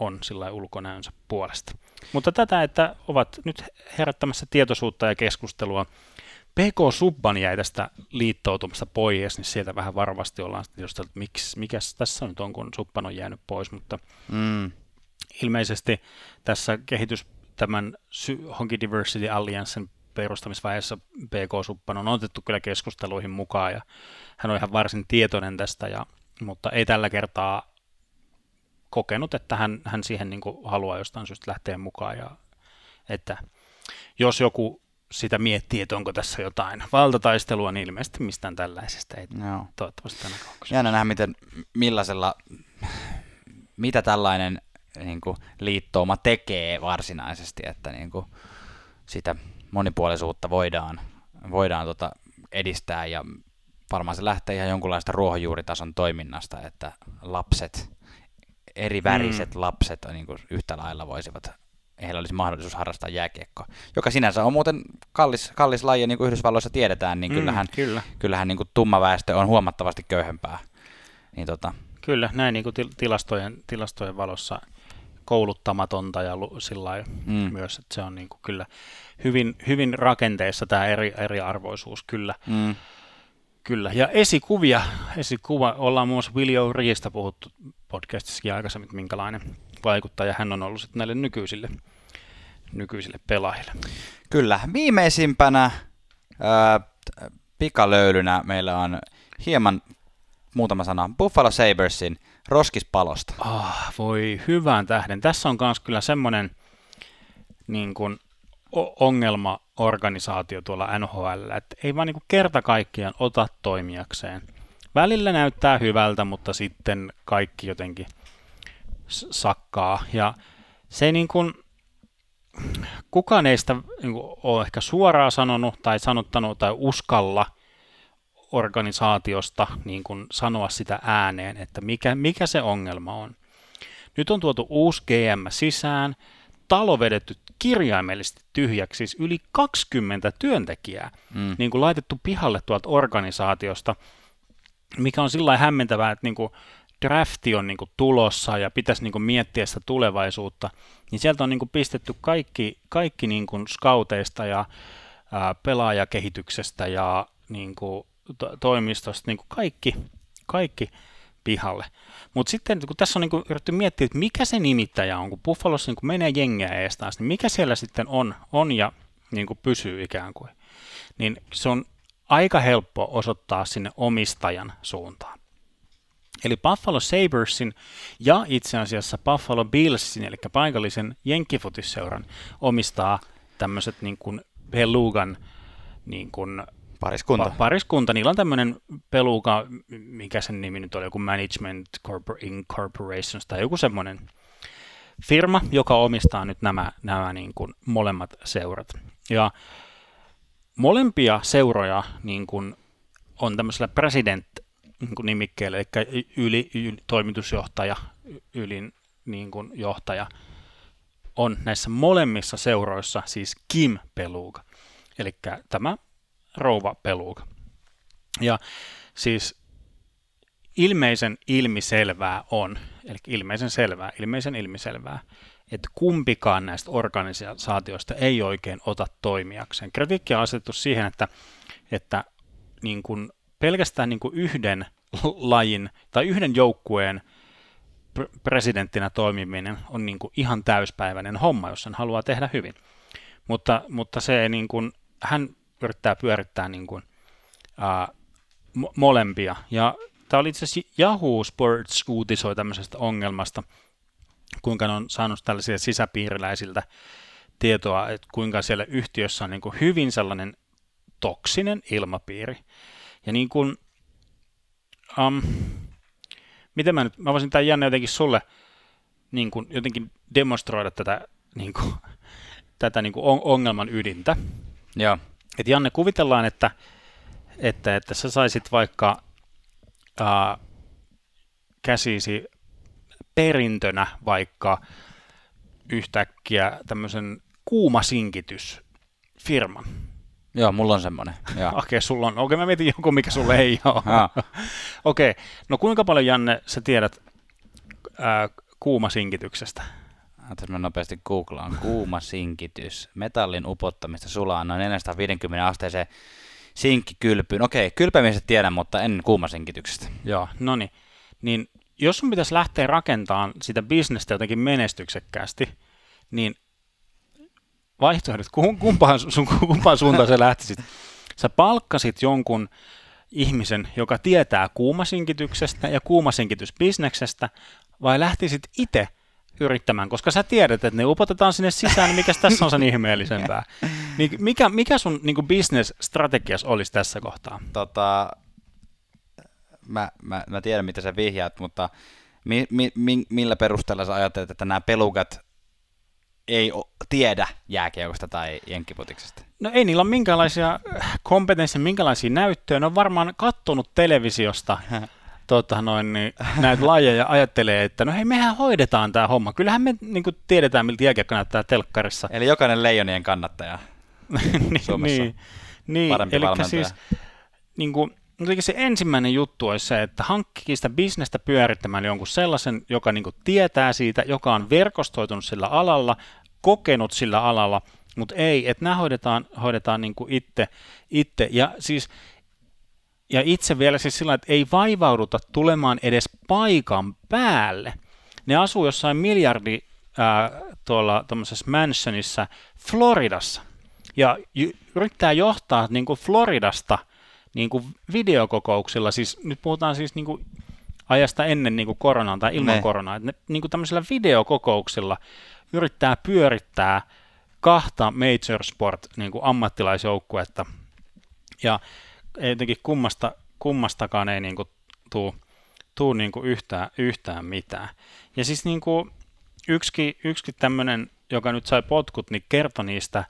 on sillä ulkonäönsä puolesta. Mutta tätä, että ovat nyt herättämässä tietoisuutta ja keskustelua PK Subban jäi tästä liittoutumasta pois, niin sieltä vähän varovasti ollaan sitten että miksi, mikä tässä nyt on, kun Subban on jäänyt pois, mutta mm. ilmeisesti tässä kehitys tämän Honky Diversity Alliancen perustamisvaiheessa PK Subban on otettu kyllä keskusteluihin mukaan ja hän on ihan varsin tietoinen tästä, ja, mutta ei tällä kertaa kokenut, että hän, hän siihen niin haluaa jostain syystä lähteä mukaan ja että jos joku sitä miettii, että onko tässä jotain valtataistelua, niin ilmeisesti mistään tällaisesta ei no. toivottavasti tänä. Jännä nähdä, miten, millaisella, mitä tällainen niin kuin, liittouma tekee varsinaisesti, että niin kuin, sitä monipuolisuutta voidaan, voidaan tota, edistää ja varmaan se lähtee ihan jonkunlaista ruohonjuuritason toiminnasta, että lapset, eri väriset mm. lapset niin kuin, yhtä lailla voisivat heillä olisi mahdollisuus harrastaa jääkiekkoa, joka sinänsä on muuten kallis, kallis laji, niin kuin Yhdysvalloissa tiedetään, niin mm, kyllähän, kyllä. kyllähän niin kuin tumma väestö on huomattavasti köyhempää. Niin tota. Kyllä, näin niin kuin tilastojen, tilastojen valossa kouluttamatonta ja sillä mm. myös, että se on niin kuin kyllä hyvin, hyvin rakenteessa tämä eri, eriarvoisuus kyllä. Mm. Kyllä, ja esikuvia, esikuva, ollaan muun muassa Willie O'Reesta puhuttu podcastissakin aikaisemmin, minkälainen vaikuttaja hän on ollut sitten näille nykyisille, nykyisille pelaajille. Kyllä, viimeisimpänä ää, pikalöylynä meillä on hieman muutama sana Buffalo Sabersin roskispalosta. Ah, voi hyvän tähden. Tässä on myös kyllä semmoinen niin kuin, ongelmaorganisaatio tuolla NHL, että ei vaan niin kuin kerta kaikkiaan ota toimijakseen. Välillä näyttää hyvältä, mutta sitten kaikki jotenkin – sakkaa. Ja se niin kuin, kukaan ei sitä niin kuin, ole ehkä suoraan sanonut tai sanottanut tai uskalla organisaatiosta niin kuin sanoa sitä ääneen, että mikä, mikä se ongelma on. Nyt on tuotu uusi GM sisään, talo vedetty kirjaimellisesti tyhjäksi, siis yli 20 työntekijää mm. niin kuin laitettu pihalle tuolta organisaatiosta, mikä on sillä hämmentävää, että niin kuin drafti on niin kuin tulossa ja pitäisi niin kuin miettiä sitä tulevaisuutta, niin sieltä on niin kuin pistetty kaikki, kaikki niin kuin scouteista ja ää, pelaajakehityksestä ja niin kuin toimistosta niin kuin kaikki, kaikki pihalle. Mutta sitten kun tässä on niin yritetty miettiä, että mikä se nimittäjä on, kun Buffalossa niin kun menee jengiä ees taas, niin mikä siellä sitten on, on ja niin kuin pysyy ikään kuin, niin se on aika helppo osoittaa sinne omistajan suuntaan. Eli Buffalo Sabersin ja itse asiassa Buffalo Billsin, eli paikallisen jenkkifutisseuran, omistaa tämmöiset niin kuin Belugan niin kuin Pariskunta. Pa- pariskunta. Niillä on tämmöinen peluka, mikä sen nimi nyt oli, joku Management Corpor- Incorporations tai joku semmoinen firma, joka omistaa nyt nämä, nämä niin kuin molemmat seurat. Ja molempia seuroja niin kuin on tämmöisellä president niin nimikkeellä, eli yli, yli, toimitusjohtaja, ylin niin kuin johtaja, on näissä molemmissa seuroissa siis Kim Peluga, eli tämä rouva Peluga. Ja siis ilmeisen ilmiselvää on, eli ilmeisen selvää, ilmeisen ilmiselvää, että kumpikaan näistä organisaatioista ei oikein ota toimijakseen. Kritiikki on asetettu siihen, että, että niin kuin pelkästään niin kuin yhden lajin tai yhden joukkueen presidenttinä toimiminen on niin kuin ihan täyspäiväinen homma, jos sen haluaa tehdä hyvin. Mutta, mutta se niin kuin, hän yrittää pyörittää niin kuin, ää, mo- molempia. Ja tämä oli itse asiassa Yahoo Sports uutisoi tämmöisestä ongelmasta, kuinka ne on saanut tällaisia sisäpiiriläisiltä tietoa, että kuinka siellä yhtiössä on niin kuin hyvin sellainen toksinen ilmapiiri. Ja niin kuin, um, miten mä nyt, mä voisin tämän Janne jotenkin sulle niin kuin, jotenkin demonstroida tätä, niin kuin, tätä niin kuin ongelman ydintä. Joo. Et Janne, kuvitellaan, että, että, että sä saisit vaikka ää, käsisi perintönä vaikka yhtäkkiä tämmöisen kuumasinkitysfirman. Joo, mulla on semmoinen. Okei, okay, sulla on. Okei, okay, mä mietin joku, mikä sulle ei ole. Okei, okay. no kuinka paljon Janne sä tiedät ää, kuumasinkityksestä? Antaisi mä nopeasti googlaan. Kuuma sinkitys. Metallin upottamista sulaa noin 450 asteeseen sinkkikylpyyn. Okei, kylpemisestä tiedän, mutta en kuumasinkityksestä. Joo, no niin. Jos sun pitäisi lähteä rakentamaan sitä bisnestä jotenkin menestyksekkäästi, niin vaihtoehdot, kumpaan, sun, kumpaan suuntaan sä lähtisit? Sä palkkasit jonkun ihmisen, joka tietää kuumasinkityksestä ja kuumasinkitysbisneksestä, vai lähtisit itse yrittämään, koska sä tiedät, että ne upotetaan sinne sisään, niin mikä tässä on sen ihmeellisempää. Niin mikä, mikä sun niin business-strategias olisi tässä kohtaa? Tota, mä, mä, mä tiedän, mitä sä vihjaat, mutta mi, mi, mi, millä perusteella sä ajattelet, että nämä pelukat ei o, tiedä jääkiekosta tai jenkkiputiksesta? No ei niillä ole minkälaisia kompetensseja, minkälaisia näyttöjä. Ne on varmaan kattonut televisiosta tota noin, niin, näitä lajeja ajattelee, että no hei, mehän hoidetaan tämä homma. Kyllähän me niin kuin, tiedetään, miltä jääkiekko näyttää telkkarissa. Eli jokainen leijonien kannattaja niin, Suomessa niin, niin, parempi eli valmentaja. siis niin kuin, se ensimmäinen juttu olisi se, että hankkii sitä bisnestä pyörittämään jonkun sellaisen, joka niin kuin tietää siitä, joka on verkostoitunut sillä alalla, kokenut sillä alalla, mutta ei, että nämä hoidetaan, hoidetaan niin kuin itse, itse. Ja siis ja itse vielä siis sillä että ei vaivauduta tulemaan edes paikan päälle. Ne asuu jossain miljardi ää, tuolla tuommoisessa mansionissa Floridassa. Ja yrittää johtaa niin kuin Floridasta niin kuin videokokouksilla, siis nyt puhutaan siis niin kuin ajasta ennen niin kuin koronaa tai ilman ne. koronaa, että ne, niin kuin tämmöisillä videokokouksilla yrittää pyörittää kahta major sport niin kuin ammattilaisjoukkuetta. Ja jotenkin kummasta, kummastakaan ei niin kuin tuu, tuu niin kuin yhtään, yhtään mitään. Ja siis niin kuin yksikin, yksikin tämmöinen, joka nyt sai potkut, niin kertoi niistä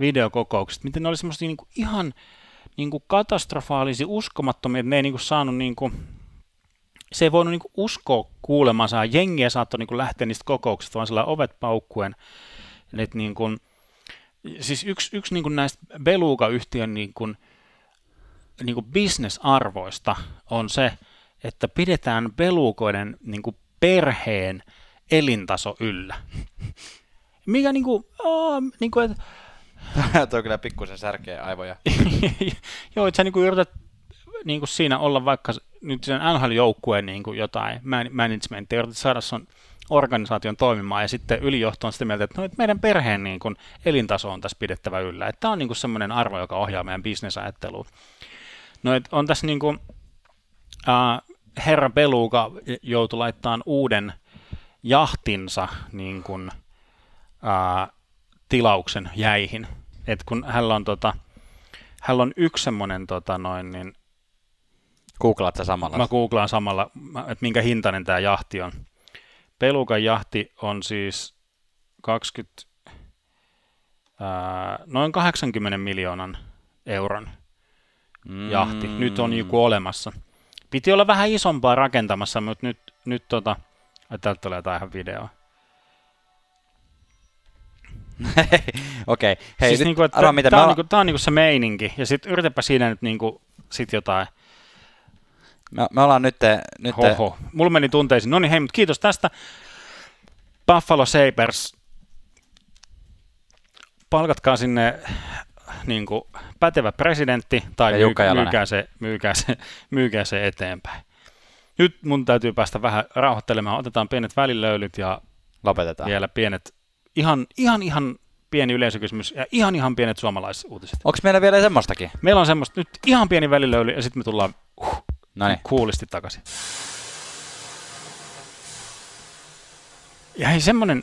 videokokouksista, miten ne oli semmoisia niin kuin ihan niin kuin katastrofaalisia, uskomattomia, että ne ei niin kuin saanut niin kuin, se ei voinut niin kuin uskoa kuulemansa, jengiä saattoi niin lähteä niistä kokouksista, vaan sillä ovet paukkuen. Että niin kuin, siis yksi, yksi niin kuin näistä Beluga-yhtiön niin kuin, niin kuin bisnesarvoista on se, että pidetään pelukoiden niin kuin perheen elintaso yllä. Mikä niin kuin, oh, niin kuin että... Tuo kyllä pikkusen särkeä aivoja. Joo, että sä niin kuin yrität niin kuin siinä olla vaikka nyt sen NHL-joukkueen niin kuin jotain managementia, yritit saada sun organisaation toimimaan ja sitten ylijohto on sitä mieltä, että no, että meidän perheen niin kuin, elintaso on tässä pidettävä yllä. Että tämä on niin semmoinen arvo, joka ohjaa meidän bisnesajatteluun. No, että on tässä niin kuin, äh, herra Beluga joutui laittamaan uuden jahtinsa niin kuin, äh, tilauksen jäihin. Et kun hänellä on, tota, hänellä on yksi semmoinen tota, noin, niin Googlaat sä samalla? Mä googlaan samalla, että minkä hintainen tämä jahti on. Pelukan jahti on siis 20, ää, noin 80 miljoonan euron mm. jahti. Nyt on joku olemassa. Piti olla vähän isompaa rakentamassa, mutta nyt, nyt tota, täältä tulee jotain videoa. Okei, okay. hei siis nyt niinku, että arvaa, mitä tää, me on, niinku, tää on niinku se meininki, ja sitten yritäpä siinä nyt niinku, sit jotain. Me, me ollaan nyt... nyt Hoho, mulla meni tunteisiin. No niin, hei, mutta kiitos tästä. Buffalo Sabres, palkatkaa sinne niin kuin, pätevä presidentti tai myy, myykää, se, myykää, se, myykää se eteenpäin. Nyt mun täytyy päästä vähän rauhoittelemaan. Otetaan pienet välilöylyt ja Lopetetaan. vielä pienet, ihan, ihan, ihan pieni yleisökysymys ja ihan, ihan pienet suomalaisuutiset. Onko meillä vielä semmoistakin? Meillä on semmoista nyt ihan pieni välilöyly ja sitten me tullaan uh, Noniin. kuulisti takaisin. Ja hei, semmoinen,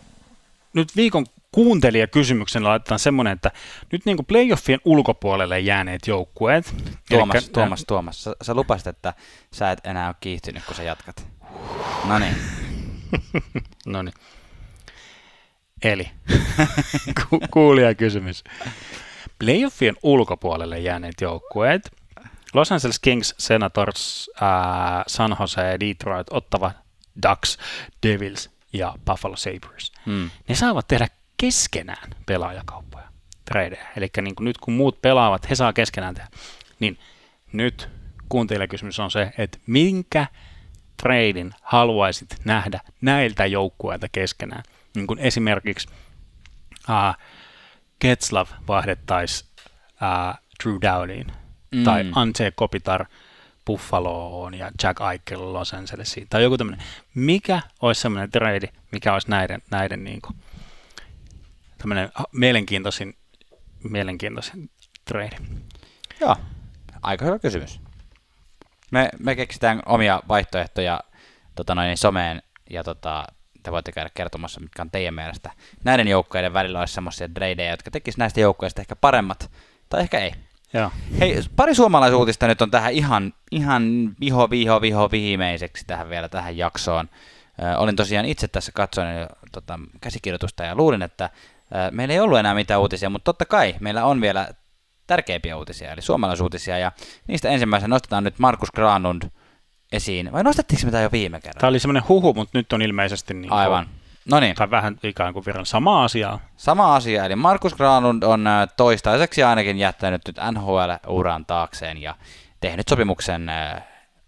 nyt viikon kuuntelijakysymyksen laitetaan semmoinen, että nyt niin kuin playoffien ulkopuolelle jääneet joukkueet. Tuomas, elikkä, Tuomas, Tuomas, sä, sä lupasit, että sä et enää ole kiihtynyt, kun sä jatkat. No niin. no niin. Eli, ku, kuulijakysymys. Playoffien ulkopuolelle jääneet joukkueet. Los Angeles Kings, Senators, äh, San Jose, Detroit, Ottawa, Ducks, Devils ja Buffalo Sabres. Hmm. Ne saavat tehdä keskenään pelaajakauppoja, tradeja. Eli niin kuin nyt kun muut pelaavat, he saa keskenään tehdä. Niin nyt kuuntelijakysymys on se, että minkä treidin haluaisit nähdä näiltä joukkueilta keskenään? Niin kuin esimerkiksi uh, Ketslav vaihdettaisiin uh, Drew Dowdyin mm. tai Ante Kopitar Buffaloon ja Jack Eichel Los Angelesiin tai joku tämmöinen. Mikä olisi semmoinen trade, mikä olisi näiden, näiden niin kuin, tämmöinen mielenkiintoisin, mielenkiintoisin trade? Joo, aika hyvä kysymys. Me, me keksitään omia vaihtoehtoja tota noin, someen ja tota, te voitte käydä kertomassa, mitkä on teidän mielestä. Näiden joukkueiden välillä olisi semmoisia tradeja, jotka tekisivät näistä joukkueista ehkä paremmat, tai ehkä ei. Joo. Hei, pari suomalaisuutista nyt on tähän ihan, ihan viho, viho, viho, vihimeiseksi tähän vielä tähän jaksoon. Ö, olin tosiaan itse tässä katsoin tota, käsikirjoitusta ja luulin, että meillä ei ollut enää mitään uutisia, mutta totta kai meillä on vielä tärkeimpiä uutisia, eli suomalaisuutisia, ja niistä ensimmäisenä nostetaan nyt Markus Granlund esiin. Vai nostettiinko me tämä jo viime kerralla? Tämä oli semmoinen huhu, mutta nyt on ilmeisesti niin Aivan. No niin. Tai vähän ikään kuin virran sama asia. Sama asia, eli Markus Granlund on toistaiseksi ainakin jättänyt nyt NHL-uran taakseen ja tehnyt sopimuksen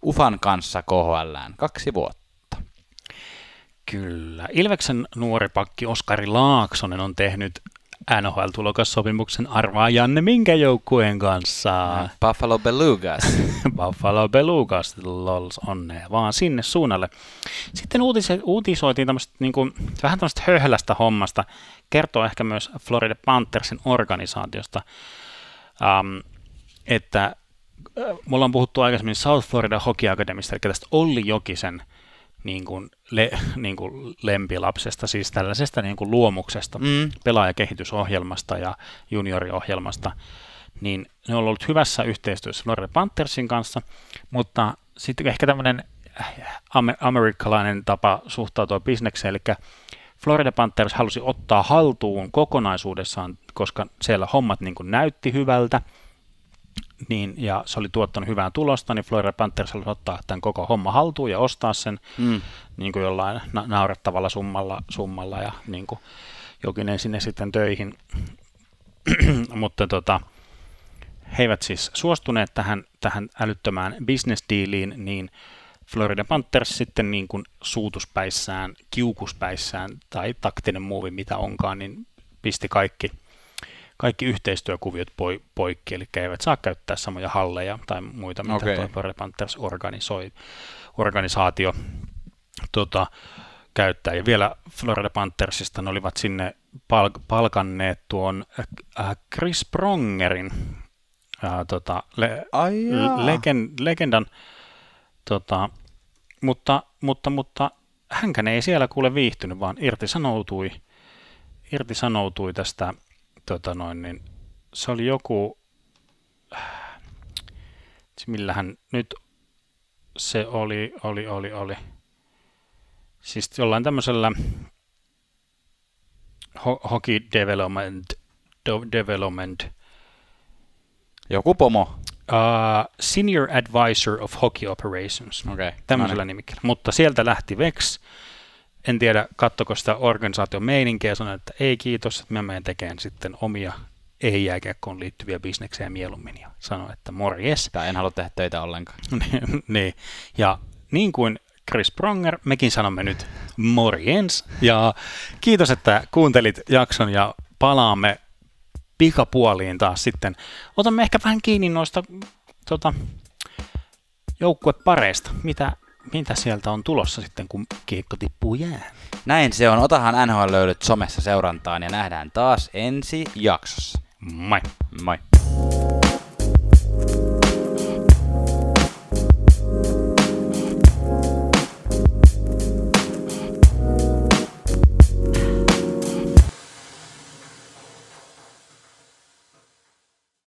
UFAN kanssa KHLään kaksi vuotta. Kyllä. Ilveksen nuori pakki Oskari Laaksonen on tehnyt NHL-tulokassopimuksen arvaa Janne minkä joukkueen kanssa? Buffalo Belugas. Buffalo Belugas, lols, onnea vaan sinne suunnalle. Sitten uutis- uutisoitiin tämmöistä niin kuin, vähän tämmöistä höhlästä hommasta, kertoo ehkä myös Florida Panthersin organisaatiosta, um, että äh, mulla on puhuttu aikaisemmin South Florida Hockey Academista, eli tästä Olli Jokisen niin kuin, le, niin kuin lempilapsesta, siis tällaisesta niin kuin luomuksesta, mm. pelaajakehitysohjelmasta ja junioriohjelmasta, niin ne on ollut hyvässä yhteistyössä Florida Panthersin kanssa, mutta sitten ehkä tämmöinen amer- amerikkalainen tapa suhtautua bisnekseen, eli Florida Panthers halusi ottaa haltuun kokonaisuudessaan, koska siellä hommat niin kuin näytti hyvältä, niin, ja se oli tuottanut hyvää tulosta, niin Florida Panthers halusi ottaa tämän koko homma haltuun ja ostaa sen mm. niin kuin jollain na- naurettavalla summalla, summalla ja niin kuin jokinen sinne sitten töihin. Mutta tota, he eivät siis suostuneet tähän, tähän älyttömään business dealiin, niin Florida Panthers sitten niin kuin suutuspäissään, kiukuspäissään tai taktinen muuvi mitä onkaan, niin pisti kaikki yhteistyökuviot poi, poikki, eli eivät saa käyttää samoja halleja tai muita, mitä okay. Florida Panthers organisoi, organisaatio tota, käyttää. Ja vielä Florida Panthersista ne olivat sinne palk- palkanneet tuon äh, Chris Prongerin, äh, tota, le- legen, legendan, tota, mutta, mutta, mutta hänkään ei siellä kuule viihtynyt, vaan irtisanoutui, irtisanoutui tästä, tota noin, niin se oli joku, millähän nyt se oli, oli, oli, oli, siis jollain tämmöisellä ho- hockey development, do- development Joku pomo. uh, Senior Advisor of Hockey Operations, Okei. tämmöisellä No niin. nimikkeellä. Mutta sieltä lähti Vex, en tiedä kattoko sitä organisaation meininkiä ja sanoi, että ei kiitos, että mä menen tekemään sitten omia ei-jääkiekkoon liittyviä bisneksejä mieluummin ja sanoi, että morjes. Tai en halua tehdä töitä ollenkaan. niin. Ja niin kuin Chris Pronger, mekin sanomme nyt morjens. Ja kiitos, että kuuntelit jakson ja palaamme pikapuoliin taas sitten. Otamme ehkä vähän kiinni noista tota, joukkuepareista. Mitä, mitä sieltä on tulossa sitten, kun kiekko tippuu jää? Näin se on. Otahan NHL löydyt somessa seurantaan ja nähdään taas ensi jaksossa. Moi! Moi.